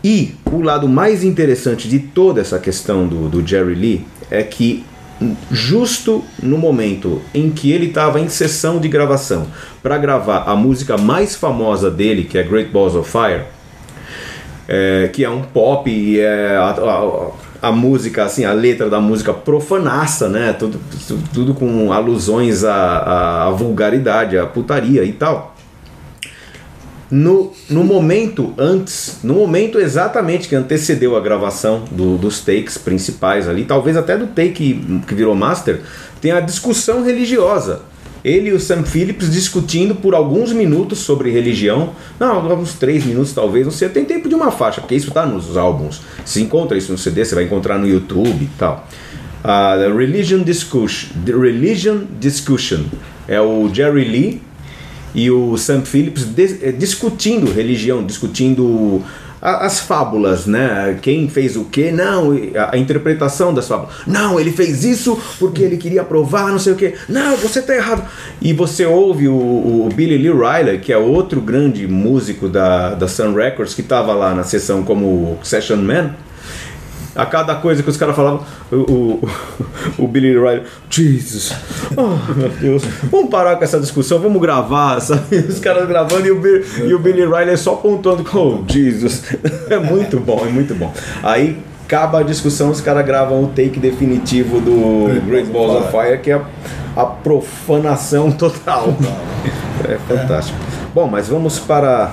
E o lado mais interessante de toda essa questão do, do Jerry Lee é que justo no momento em que ele estava em sessão de gravação para gravar a música mais famosa dele, que é Great Balls of Fire, é, que é um pop e é a, a- a música, assim, a letra da música profanaça, né? Tudo, tudo, com alusões à- à vulgaridade, à putaria e tal. No, no momento antes, no momento exatamente que antecedeu a gravação do- dos takes principais ali, talvez até do take que virou master, tem a discussão religiosa. Ele e o Sam Phillips discutindo por alguns minutos sobre religião. Não, uns três minutos talvez, não sei. Tem tempo de uma faixa, porque isso tá nos álbuns. Se encontra isso no CD, você vai encontrar no YouTube e tal. A Religion Discussion, The Religion Discussion é o Jerry Lee e o Sam Phillips eh, discutindo religião, discutindo as fábulas, né? Quem fez o que? Não, a, interpretação das fábulas. Não, ele fez isso porque ele queria provar, não sei o que. Não, você tá errado. E você ouve o, o Billy Lee Riley, que é outro grande músico da, da Sun Records, que estava lá na sessão como session man. A cada coisa que os caras falavam, o, o, o Billy Riley, Jesus, oh meu Deus, vamos parar com essa discussão, vamos gravar, sabe? Os caras gravando e o, Bi- e o Billy Riley só apontando com, oh Jesus, é muito bom, é muito bom. Aí acaba a discussão, os caras gravam o take definitivo do Great Balls of Fire, que é a, a profanação total. É fantástico. Bom, mas vamos para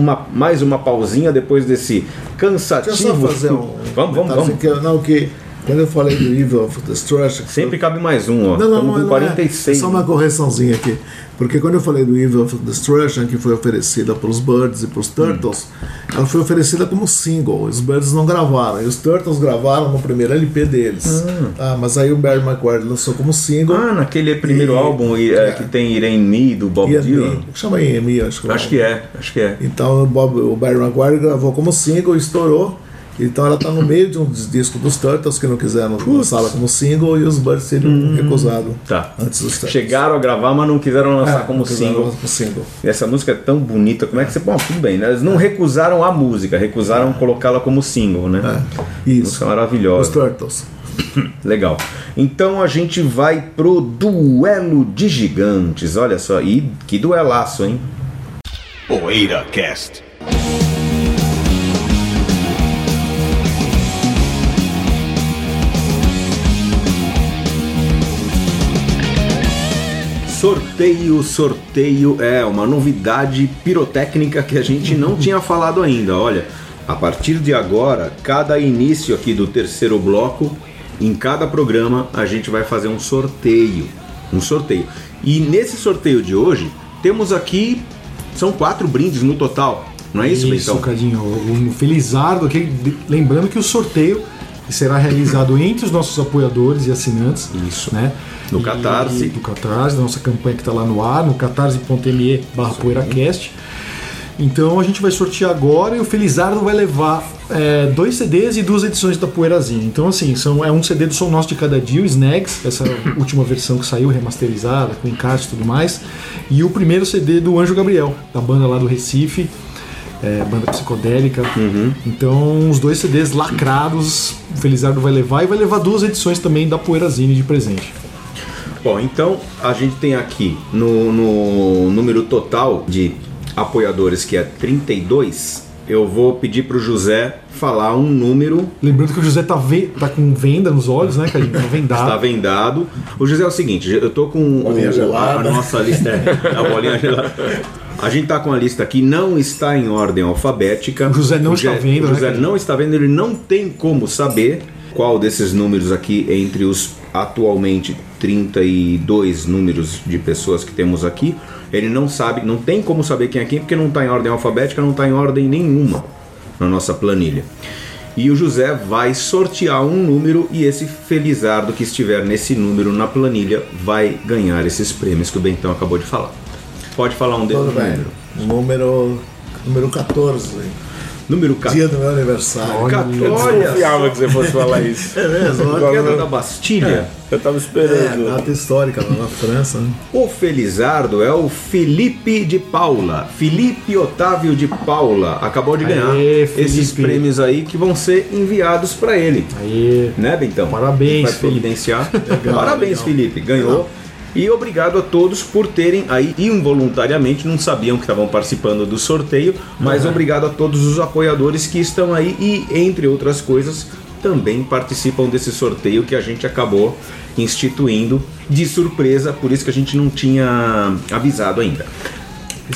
uma, mais uma pausinha depois desse cansativo. Deixa eu só fazer um. Vamos, vamos, vamos. Que, não, que quando eu falei do Evil of Destruction. Sempre cabe mais um, ó. Não, não, Estamos não, com não é. 46. Só uma correçãozinha aqui. Porque quando eu falei do Evil of Destruction, que foi oferecida pelos Birds e pelos Turtles, ela foi oferecida como single. Os Birds não gravaram. E os Turtles gravaram no primeiro LP deles. Ah, mas aí o Barry McGuire lançou como single. Ah, naquele primeiro E- álbum e, é, é. que tem Irene Me do Bob Dylan. chama EMI, acho que Acho que é, acho que é. Então o, Bob, o Barry Maguire gravou como single, estourou. Então ela tá no meio de um disco dos Turtles que não quiseram lançá-la como single e os Birds seriam recusados Tá. antes dos Turtles. Chegaram a gravar, mas não quiseram lançar É, como single. como single. E essa música é tão bonita, como é que você. Bom, tudo bem, né? Eles não recusaram a música, recusaram colocá-la como single, né? É, isso. Música maravilhosa. Os Turtles. Legal. Então a gente vai pro duelo de gigantes. Olha só, e que duelaço, hein? Poeira Cast. Sorteio, sorteio é uma novidade pirotécnica que a gente não tinha falado ainda. Olha, a partir de agora, cada início aqui do terceiro bloco, em cada programa, a gente vai fazer um sorteio. Um sorteio. E nesse sorteio de hoje, temos aqui. São quatro brindes no total. Não é isso, Isso, Bentão? Cadinho. O Felizardo, aqui, lembrando que o sorteio será realizado entre os nossos apoiadores e assinantes. Isso. Né? No E- Catarse. Do Catarse, da nossa campanha que está lá no ar, no catarse.me barra poeiracast. Então a gente vai sortear agora e o Felizardo vai levar é, dois CDs e duas edições da Poeirazinha. Então, assim, são, é um CD do Som Nosso de Cada Dia, o Snags, essa última versão que saiu, remasterizada, com encarte e tudo mais. E o primeiro CD do Anjo Gabriel, da banda lá do Recife, é, banda psicodélica. Então, os dois CDs lacrados, o Felizardo vai levar e vai levar duas edições também da Poeirazine de presente. Bom, então a gente tem aqui no, no número total de apoiadores que é 32. Eu vou pedir pro José falar um número Lembrando que o José tá, ve tá com venda nos olhos, né, Cadinho? Tá vendado. Está vendado. O José é o seguinte, eu tô com Bolinha o- a gelada. nossa lista, é, a bolinha gelada. A gente tá com a lista aqui, não está em ordem alfabética. O José não está vendo, O né, José cara? não está vendo, ele não tem como saber qual desses números aqui entre os atualmente 32 números de pessoas que temos aqui. Ele não sabe, não tem como saber quem é quem, porque não está em ordem alfabética, não está em ordem nenhuma na nossa planilha. E o José vai sortear um número e esse felizardo que estiver nesse número na planilha vai ganhar esses prêmios que o Bentão acabou de falar. Pode falar um deles. Tudo bem. número. Número, número 14. número 14. Dia do meu aniversário. Eu Olha confiava que você fosse falar isso. É mesmo? a queda da Bastilha. Eu tava É, esperando. data histórica lá na França. Né? O Felizardo é o Felipe de Paula. Felipe Otávio de Paula acabou de ganhar Aê, esses prêmios aí que vão ser enviados para ele. Aí. Né, Bentão? Parabéns, Vai. Parabéns, legal. Felipe. Ganhou. E obrigado a todos por terem aí involuntariamente, não sabiam que estavam participando do sorteio, mas obrigado a todos os apoiadores que estão aí e, entre outras coisas, também participam desse sorteio que a gente acabou instituindo de surpresa, por isso que a gente não tinha avisado ainda.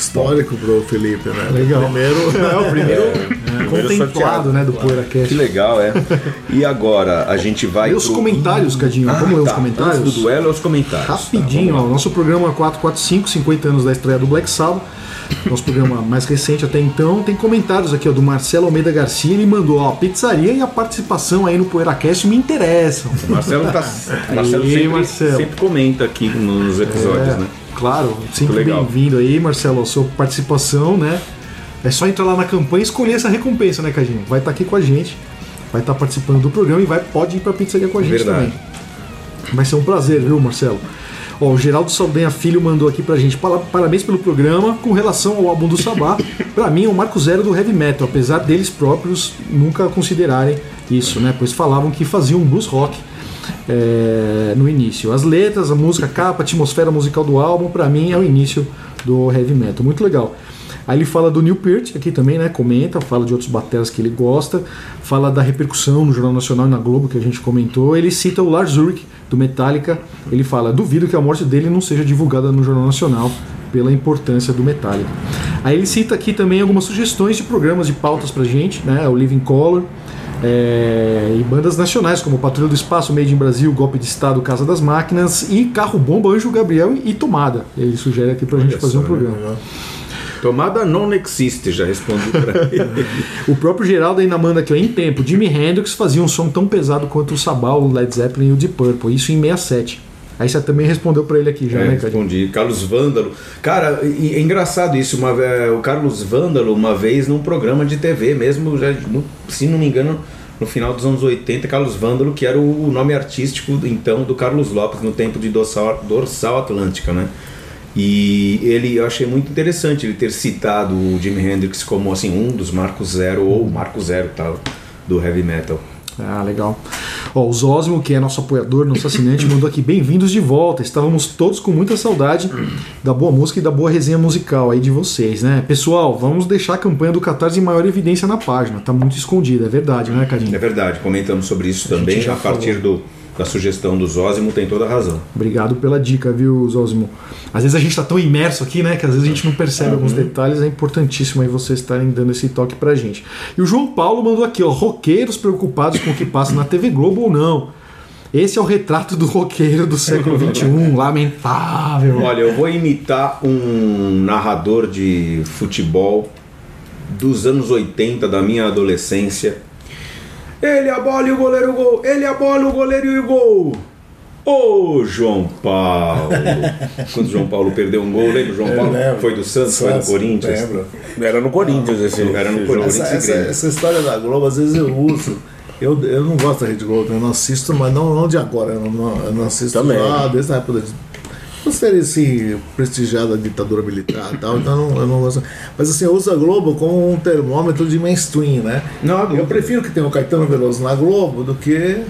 Histórico pro Felipe, né? Legal. Primeiro. É o primeiro Primeiro contemplado, sorteado. né, do PoeiraCast. Que legal, é. E agora a gente vai. E os pro- comentários, Cadinho? Ah, Vamos ler os tá. comentários? Antes do duelo, é os comentários. Rapidinho, Tá, ó, nosso programa 445, 50 anos da estreia do Black Sabbath. Nosso programa mais recente até então. Tem comentários aqui ó, do Marcelo Almeida Garcia. Ele mandou: ó, a pizzaria e a participação aí no PoeiraCast me interessam. O Marcelo, tá, Marcelo, sempre, Marcelo. sempre comenta aqui nos episódios, É, né? Claro, sempre bem-vindo aí, Marcelo, a sua participação, né? É só entrar lá na campanha e escolher essa recompensa, né, Cadinho? Vai estar aqui com a gente, vai estar participando do programa e vai, pode ir pra pizzaria com a gente Verdade. também. Vai ser um prazer, viu, Marcelo? Ó, o Geraldo Saldanha Filho mandou aqui pra gente "Pala- parabéns pelo programa. Com relação ao álbum do Sabá, pra mim é o marco zero do heavy metal, apesar deles próprios nunca considerarem isso, né? Pois falavam que faziam um blues rock é, no início. As letras, a música, a capa, a atmosfera musical do álbum, pra mim é o início do heavy metal. Muito legal. Aí ele fala do Neil Peart aqui também, né? Comenta, fala de outros bateras que ele gosta, fala da repercussão no Jornal Nacional e na Globo que a gente comentou. Ele cita o Lars Ulrich do Metallica. Ele fala: duvido que a morte dele não seja divulgada no Jornal Nacional pela importância do Metallica. Aí ele cita aqui também algumas sugestões de programas de pautas pra gente, né? O Living Color. É, e bandas nacionais como Patrulha do Espaço, Made in Brasil, Golpe de Estado, Casa das Máquinas e Carro Bomba, Anjo Gabriel e Tomada. Ele sugere aqui pra gente fazer um programa. Tomada não existe, já respondi pra ele. O próprio Geraldo ainda manda aqui, ó, em tempo, Jimi Hendrix fazia um som tão pesado quanto o Sabá, o Led Zeppelin e o Deep Purple, isso em 67. Aí você também respondeu pra ele aqui já, É, né, Cadinho? respondi. Carlos Vândalo. Cara, é engraçado isso. Uma, o Carlos Vândalo, uma vez num programa de TV mesmo, já, no- se não me engano, no final dos anos 80, Carlos Vândalo, que era o nome artístico então do Carlos Lopes no tempo de Dorsal, Dorsal Atlântica, né? E ele, eu achei muito interessante ele ter citado o Jimi Hendrix como assim um dos marcos zero ou marco zero tal do heavy metal. Ah, legal. Ó, o Zósimo, que é nosso apoiador, nosso assinante, mandou aqui, bem-vindos de volta. Estávamos todos com muita saudade da boa música e da boa resenha musical aí de vocês, né? Pessoal, vamos deixar a campanha do Catarse em maior evidência na página. Tá muito escondida, é verdade, né, Cadinho? É verdade, comentamos sobre isso também a partir do, da sugestão do Zózimo, tem toda a razão. Obrigado pela dica, viu, Zósimo? Às vezes a gente tá tão imerso aqui, né, que às vezes a gente não percebe alguns detalhes. É importantíssimo aí vocês estarem dando esse toque pra gente. E o João Paulo mandou aqui, ó, roqueiros preocupados com o que passa na TV Globo ou não. Esse é o retrato do roqueiro do século XXI, lamentável. Olha, eu vou imitar um narrador de futebol dos anos 80 da minha adolescência. Ele a bola e o goleiro gol. Ele a bola, o goleiro e o gol. Ô João Paulo. Quando o João Paulo perdeu um gol, lembra o João Eu Paulo? lembro. Foi do Santos, foi do Corinthians. Lembro. Era no Corinthians esse. Era no Corinthians. jogo. Essa, Corinthians essa, história da Globo, às vezes eu uso. Eu, eu não gosto da Rede Globo, eu não assisto, mas não, não de agora. Eu não, eu não assisto Também. lá desde a época da. Por ser assim, prestigiado a ditadura militar e tal, então eu não, eu não gosto. Mas assim, eu uso a Globo como um termômetro de mainstream, né? Não, Eu prefiro que tenha o Caetano Veloso na Globo do que.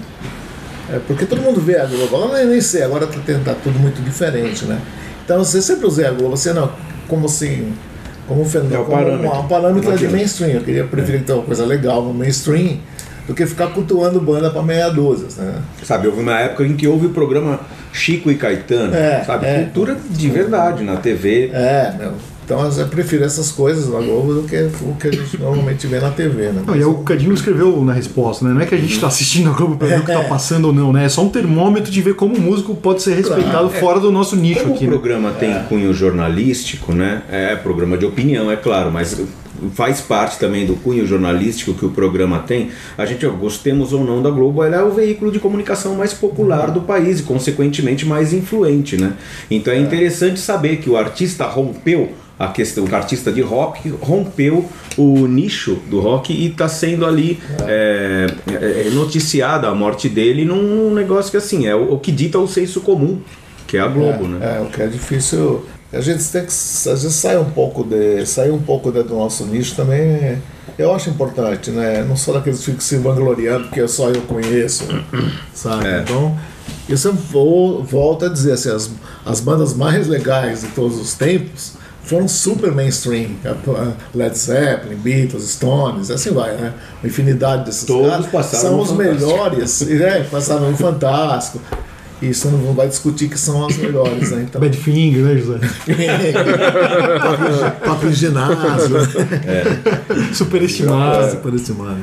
É, porque todo mundo vê a Globo. Agora nem, sei, agora tá, tá tudo muito diferente, né? Então você sempre usei a Globo, assim, não, como assim. Como um fenômeno, É o como parâmetro. um, um parâmetro Não de mainstream. Eu queria preferir então, uma coisa legal no mainstream do que ficar cultuando banda pra meia dúzia, né? Sabe, houve uma época em que houve o programa Chico e Caetano, É, sabe? é. Cultura de verdade na TV. É, meu. Então eu prefiro essas coisas na Globo do que o que a gente normalmente vê na TV, né? Não, e é o Cadinho escreveu na resposta, né? Não é que a gente tá assistindo a Globo pra ver o que tá passando ou não, né? É só um termômetro de ver como o músico pode ser respeitado fora do nosso nicho Como aqui, o né? programa tem cunho jornalístico, né? É programa de opinião, é claro, mas faz parte também do cunho jornalístico que o programa tem. A gente, ó, gostemos ou não da Globo, ela é o veículo de comunicação mais popular do país e, consequentemente, mais influente, né? Então é interessante saber que o artista rompeu a questão, o artista de rock rompeu o nicho do rock e está sendo ali é, é, noticiada a morte dele num negócio que assim é o, o que dita o senso comum, que é a Globo, é, né? É, o que é difícil. A gente tem que às vezes sair um pouco de sair um pouco de- do nosso nicho também. Eu acho importante, né? Não sou daqueles que ficam se vangloriando porque só eu conheço, sabe? É. Então, eu sempre vou, volto a dizer assim, as, as bandas mais legais de todos os tempos foram super mainstream. A- Led Zeppelin, Beatles, Stones, assim vai, né? Uma infinidade desses Todos caras passaram são os Fantástico. melhores, né? Passaram no Fantástico. Você não vai discutir que são as melhores, né? Então, Badfinger, né, José? Papo de ginásio. Superestimado. Superestimado.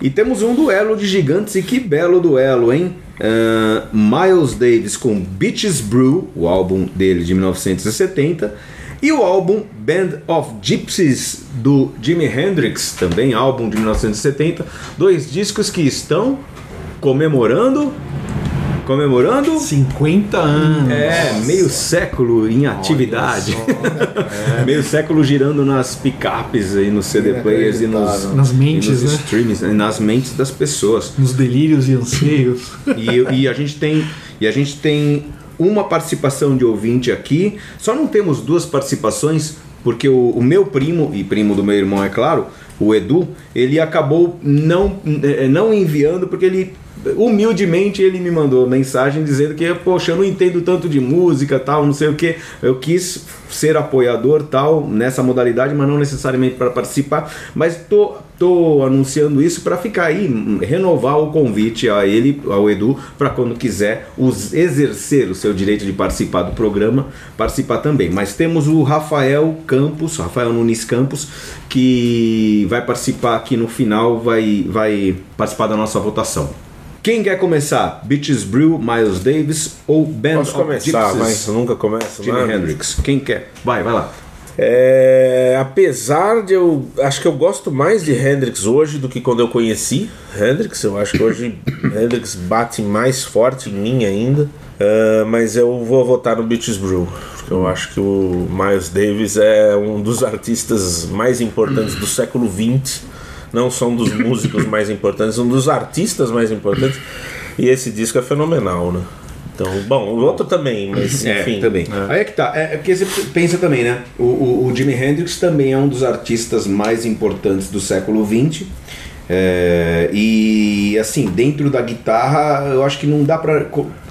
E temos um duelo de gigantes e que belo duelo, hein? Ah, Miles Davis com Beaches Brew, o álbum dele de 1970, e o álbum Band of Gypsies do Jimi Hendrix, também álbum de 1970, dois discos que estão comemorando comemorando 50 anos. é, meio século em atividade. meio século girando nas picapes e nos CD players e nos, Nas mentes, e nos né? streams, e nas mentes das pessoas. Nos delírios e anseios. E, e a gente tem e a gente tem uma participação de ouvinte aqui. Só não temos duas participações porque o, o meu primo e primo do meu irmão é claro, o Edu, ele acabou não eh, não enviando porque ele humildemente ele me mandou mensagem dizendo que poxa eu não entendo tanto de música tal não sei o que eu quis ser apoiador tal nessa modalidade mas não necessariamente para participar. Mas tô tô anunciando isso para ficar aí renovar o convite a ele ao Edu para quando quiser us- exercer o seu direito de participar do programa participar também. Mas temos o Rafael Campos Rafael Nunes Campos que vai participar aqui no final vai vai participar da nossa votação quem quer começar? Beaches Brew, Miles Davis ou Band Posso of começar, Gypsies? mas nunca começo Jimi. Hendrix. Quem quer? Vai, vai lá. É, apesar de eu. Acho que eu gosto mais de Hendrix hoje do que quando eu conheci Hendrix. Eu acho que hoje Hendrix bate mais forte em mim ainda. Ah, mas eu vou votar no Beaches Brew. Porque eu acho que o Miles Davis é um dos artistas mais importantes do século XX. Não são dos músicos mais importantes, um dos artistas mais importantes. E esse disco é fenomenal, né? Então, bom, o outro também, mas enfim. É, também. Aí é que tá. É, é porque você pensa também, né? O, o, o Jimi Hendrix também é um dos artistas mais importantes do século XX. É, e assim, dentro da guitarra, eu acho que não dá pra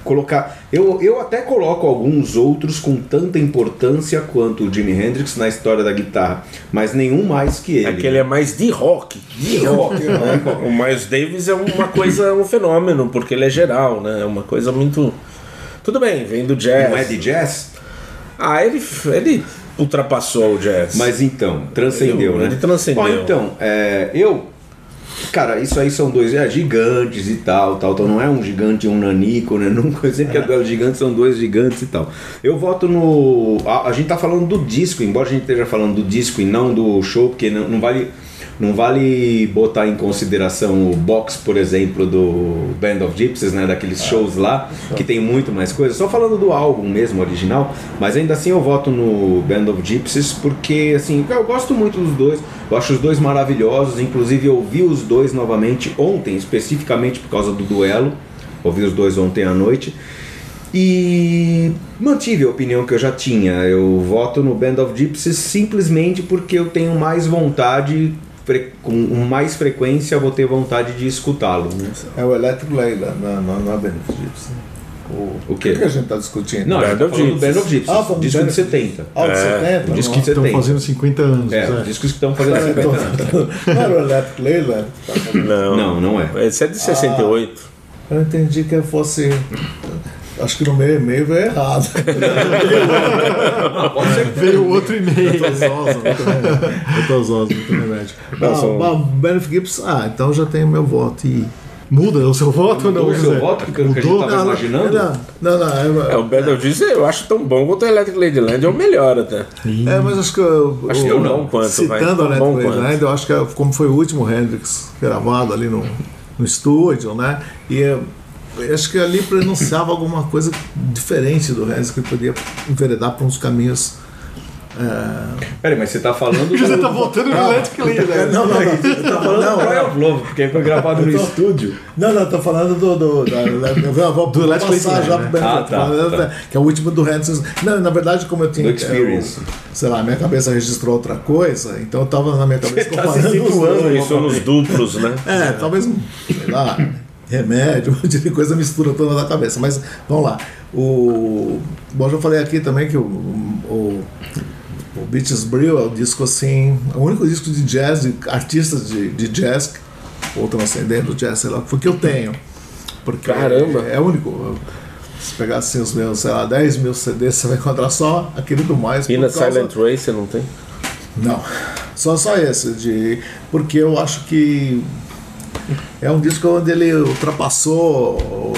colocar. Eu, eu até coloco alguns outros com tanta importância quanto o Jimi Hendrix na história da guitarra, mas nenhum mais que ele. É que ele é mais de rock. De rock. né? O Miles Davis é uma coisa, um fenômeno, porque ele é geral, né? É uma coisa muito. Tudo bem, vem do jazz. Não é de jazz? Ah, ele, ele ultrapassou o jazz. Mas então, transcendeu, Ele- né? ele transcendeu. Ó, então, é, eu. Cara, isso aí são dois é, gigantes e tal, tal, então não é um gigante e um nanico, né? Nunca sempre que é gigante são dois gigantes e tal. Eu voto no. A, a gente tá falando do disco, embora a gente esteja falando do disco e não do show, porque não, não vale. Não vale botar em consideração o box, por exemplo, do Band of Gypsies, né? Daqueles shows lá, que tem muito mais coisa. Só falando do álbum mesmo, original. Mas ainda assim eu voto no Band of Gypsies, porque assim, eu gosto muito dos dois. Eu acho os dois maravilhosos. Inclusive eu vi os dois novamente ontem, especificamente por causa do duelo. Ouvi os dois ontem à noite. E mantive a opinião que eu já tinha. Eu voto no Band of Gypsies simplesmente porque eu tenho mais vontade, com mais frequência vou ter vontade de escutá-lo. né? É o Electric Layla, não, não, não é Benefit Gypsy. O, O quê? que, que a gente está discutindo? Não, a gente Band tá of falando. Band of Gypsies, Ah, disco de Band of 70. Ah, o de 70? o disco de Estão 70. fazendo 50 anos. É, Zé. os discos que estão fazendo Não, 50 anos. não era o Electric falando. Não, Não, não é. Esse é de 68. Eu entendi que fosse. Acho que no meio e-mail veio errado. Veio outro e-mail. Eu tô zoso, eu tô zoso, muito remédio. Não, Não, Benefit Gibbs, ah, então já tenho meu voto. E... Muda o seu voto ou não? Mudou o seu voto, que que a gente Mudou? tava imaginando? Não, não, não. é- É, o of Gypsies eu acho tão bom quanto o Electric Ladyland, é o melhor até. É, mas acho que eu, Acho que eu- eu não, quanto, vai, citando bom Netflix, quanto. né, eu acho que é como foi o último Hendrix gravado ali no, no estúdio, né? E é, eu acho que ali pronunciava alguma coisa diferente do Hendrix que podia enveredar para uns caminhos Peraí, mas você tá falando. O José do- tá voltando no Electric Lady, né? Não, não, não. Tá falando Não, do não. Cry of Love, porque foi gravado no Eu tô- estúdio. Não, não, tô falando do. do, da, eu vou Do Let's passar Play já Together, pro né? Benefit, Ah, tá, tá. que é o último do Hanson. Não, na verdade, como eu tinha. Do Experience. eu- sei lá, minha cabeça registrou outra coisa, então eu tava na minha cabeça Tá se comparando os situando. Isso nos duplos, né? É, talvez um, sei lá, remédio, um monte de coisa mistura toda na cabeça. Mas vamos lá. O. Bom, já falei aqui também que o. o o Beaches Brew é o disco assim, é o único disco de jazz, de artistas de, de jazz, ou transcendendo jazz, sei lá, foi que eu tenho. Porque Caramba. É, o único. Se pegar assim os meus, sei lá, 10 mil CDs, você vai encontrar só aquele do mais. E na causa- Silent Ray você não tem? não, só só esse, de, porque eu acho que é um disco onde ele ultrapassou o,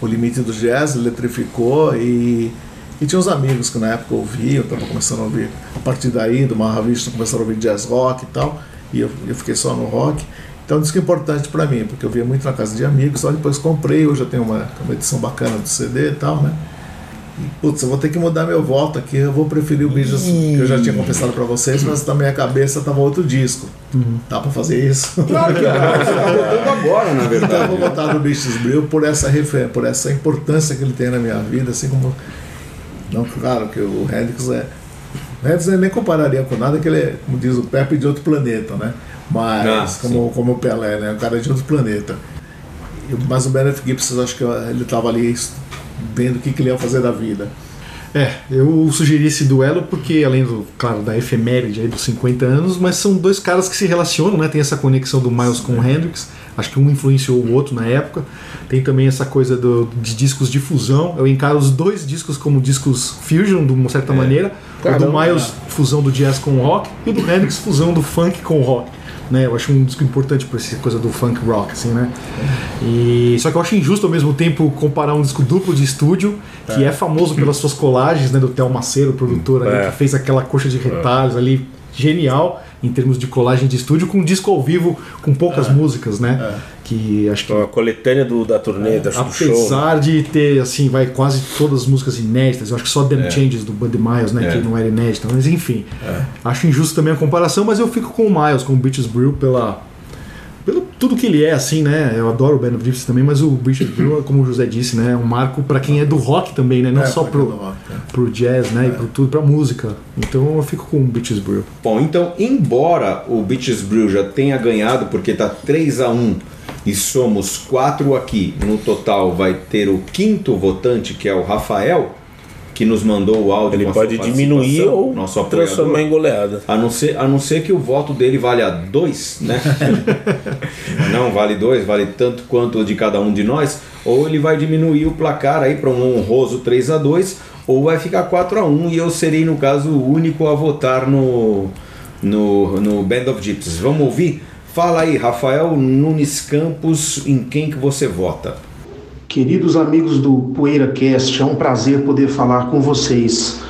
o limite do jazz, eletrificou e, e tinha uns amigos que na época ouviam, tava começando a ouvir, a partir daí do Mahavishnu começaram a ouvir jazz rock e tal, e eu, eu fiquei só no rock. Então é um disco importante para mim, porque eu via muito na casa de amigos, só depois comprei, hoje eu tenho uma, uma edição bacana do CD e tal, né? Putz, eu vou ter que mudar meu voto aqui. Eu vou preferir o Beatles, que eu já tinha confessado pra vocês, mas na minha cabeça tava outro disco. Dá pra fazer isso? Claro que dá, você tá botando agora, na Então eu vou verdade. botar no Beatles Brew por essa refer- por essa importância que ele tem na minha vida, assim como. Não, claro que o Hendrix é. O Hendrix eu nem compararia com nada, que ele é, como diz o Pepe, de outro planeta, né? Mas, Ah, como, como o Pelé, né? O cara é de outro planeta. E- Mas o Benedict Gibson, eu acho que ele tava ali vendo o que, que ele ia fazer da vida. É, eu sugeri esse duelo porque, além do, claro, da efeméride aí dos 50 anos, mas são dois caras que se relacionam, né? Tem essa conexão do Miles com o Hendrix. Acho que um influenciou o outro na época. Tem também essa coisa do- de discos de fusão. Eu encaro os dois discos como discos fusion, de uma certa maneira. O do Caramba. Miles, fusão do jazz com o rock, e o do Hendrix, fusão do funk com o rock. Né, eu acho um disco importante por essa coisa do funk rock, assim, né? E, só que eu acho injusto ao mesmo tempo comparar um disco duplo de estúdio, que é, famoso pelas suas colagens, né? Do Theo Maceiro, produtor ali, É. que fez aquela coxa de retalhos ali, genial em termos de colagem de estúdio, com um disco ao vivo com poucas músicas, né? Que acho que Então, a coletânea do, da turnê, da, do show. Apesar de ter, assim, vai quase todas as músicas inéditas, eu acho que só Them Changes do Buddy Miles, né, É. que não era inédita, mas enfim. Acho injusto também a comparação, mas eu fico com o Miles, com o Beaches Brew, pela, pelo tudo que ele é, assim, né? Eu adoro o of Gypsy também, mas o Beaches Brew, como o José disse, né, é um marco pra quem é do rock também, né? Não É, só é pro, rock, é. pro jazz, né, e pro tudo, pra música. Então eu fico com o Beaches Brew. Bom, então, embora o Beaches Brew já tenha ganhado, porque tá 3 a 1 e somos quatro aqui, no total vai ter o quinto votante, que é o Rafael, que nos mandou o áudio Ele pode diminuir ou nosso apoiador. transformar em goleada. A não, ser, a não ser que o voto dele valha dois, né? não vale dois, vale tanto quanto o de cada um de nós. Ou ele vai diminuir o placar aí para um honroso 3 a 2 ou vai ficar 4 a 1 e eu serei, no caso, o único a votar no, no, no Band of Gypsies. Vamos ouvir? Fala aí, Rafael Nunes Campos, em quem que você vota? Queridos amigos do PoeiraCast, é um prazer poder falar com vocês.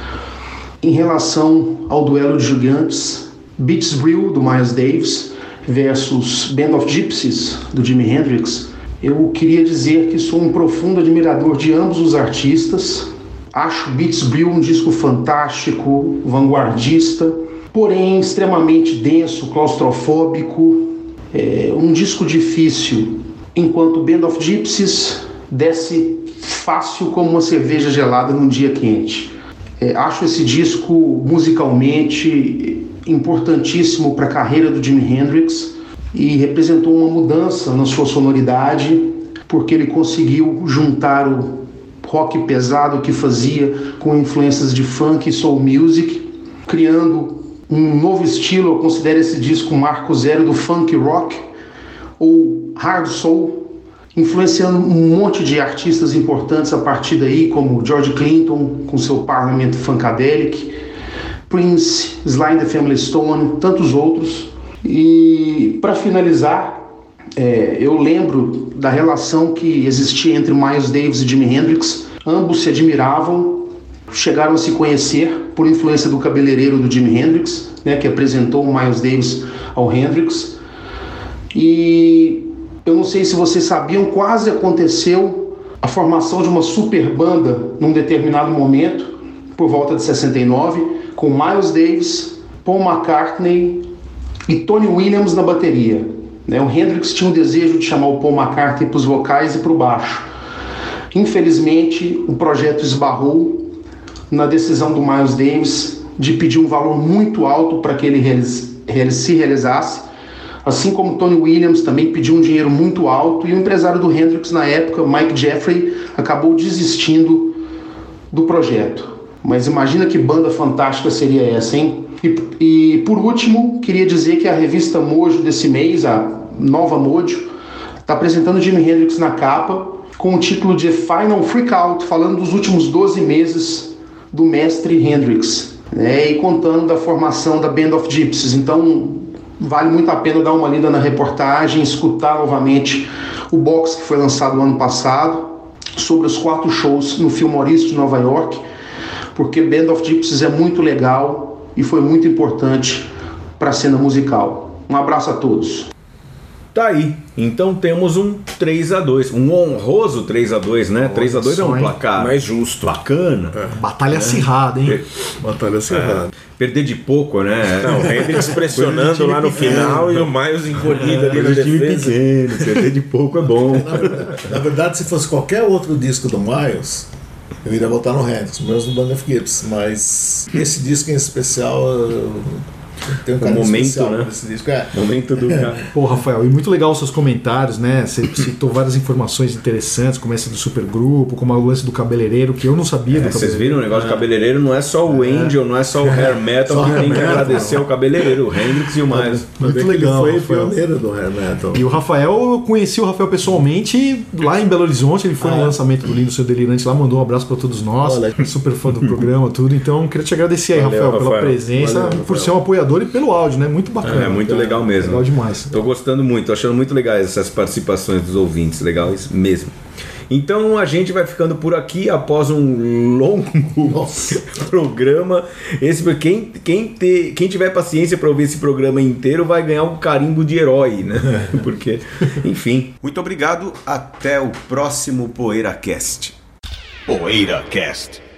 Em relação ao duelo de gigantes, Beats Brew, do Miles Davis, versus Band of Gypsies, do Jimi Hendrix, eu queria dizer que sou um profundo admirador de ambos os artistas. Acho Beats Brew um disco fantástico, vanguardista, porém extremamente denso, claustrofóbico, é um disco difícil, enquanto Band of Gypsies desce fácil como uma cerveja gelada num dia quente. É, acho esse disco musicalmente importantíssimo para a carreira do Jimi Hendrix e representou uma mudança na sua sonoridade, porque ele conseguiu juntar o rock pesado que fazia com influências de funk e soul music, criando um novo estilo. Eu considero esse disco um marco zero do funk rock ou hard soul, influenciando um monte de artistas importantes a partir daí, como George Clinton com seu Parliament Funkadelic, Prince, Sly and the Family Stone, tantos outros. E para finalizar, é, eu lembro da relação que existia entre Miles Davis e Jimi Hendrix. Ambos se admiravam, chegaram a se conhecer por influência do cabeleireiro do Jimi Hendrix, né, que apresentou o Miles Davis ao Hendrix. E eu não sei se vocês sabiam, quase aconteceu a formação de uma super banda num determinado momento, por volta de 69, com Miles Davis, Paul McCartney e Tony Williams na bateria. Né? O Hendrix tinha um desejo de chamar o Paul McCartney para os vocais e para o baixo. Infelizmente, o projeto esbarrou na decisão do Miles Davis de pedir um valor muito alto para que ele se realizasse, assim como Tony Williams também pediu um dinheiro muito alto e o empresário do Hendrix na época, Mike Jeffrey, acabou desistindo do projeto. Mas imagina que banda fantástica seria essa, hein? E, e por último, queria dizer que a revista Mojo desse mês, a nova Mojo, está apresentando Jimi Hendrix na capa com o título de Final Freakout, falando dos últimos 12 meses do mestre Hendrix, né, e contando da formação da Band of Gypsies. Então, vale muito a pena dar uma lida na reportagem, escutar novamente o box que foi lançado no ano passado sobre os quatro shows no Filmorista de Nova York, porque Band of Gypsies é muito legal e foi muito importante para a cena musical. Um abraço a todos. Tá aí. Então temos um 3 a 2 um honroso 3 a 2 né? 3 a 2 é um placar mais justo. Bacana. Batalha acirrada, hein? Batalha acirrada. Perder de pouco, né? Não, o Hendrix pressionando lá no final e o Miles encolhido ali na Perder de time defesa. pequeno, perder de pouco é bom. Na verdade, se fosse qualquer outro disco do Miles, eu iria votar no Hendrix, mesmo no Band of Gibbs. Mas esse disco em especial, eu tenho um momento, né? por disco. É. Momento do cara. Pô, Rafael, e muito legal os seus comentários, né? Você citou várias informações interessantes, como essa do supergrupo, como o lance do cabeleireiro, que eu não sabia do É, vocês cabeleireiro. viram o negócio do cabeleireiro? Não é só o Angel, não é só o hair metal Só que hair tem que metal, agradecer ao cabeleireiro, o Hendrix e o Miles. Muito legal. Ele foi pioneiro do hair metal. E o Rafael, eu conheci o Rafael pessoalmente lá em Belo Horizonte, ele foi no lançamento do Lindo Seu Delirante lá, mandou um abraço pra todos nós, Olha. super fã do programa, tudo. Então, queria te agradecer aí, Valeu, Rafael, pela Rafael. presença, Valeu, por Rafael. ser um apoiador e pelo áudio, né? Muito bacana. É muito legal mesmo. Legal demais. Tô gostando muito, tô achando muito legais essas participações dos ouvintes, legais mesmo. Então a gente vai ficando por aqui após um longo programa. Esse quem quem, ter, quem tiver paciência para ouvir esse programa inteiro vai ganhar um carimbo de herói, né? Porque, enfim. Muito obrigado, até o próximo PoeiraCast. PoeiraCast.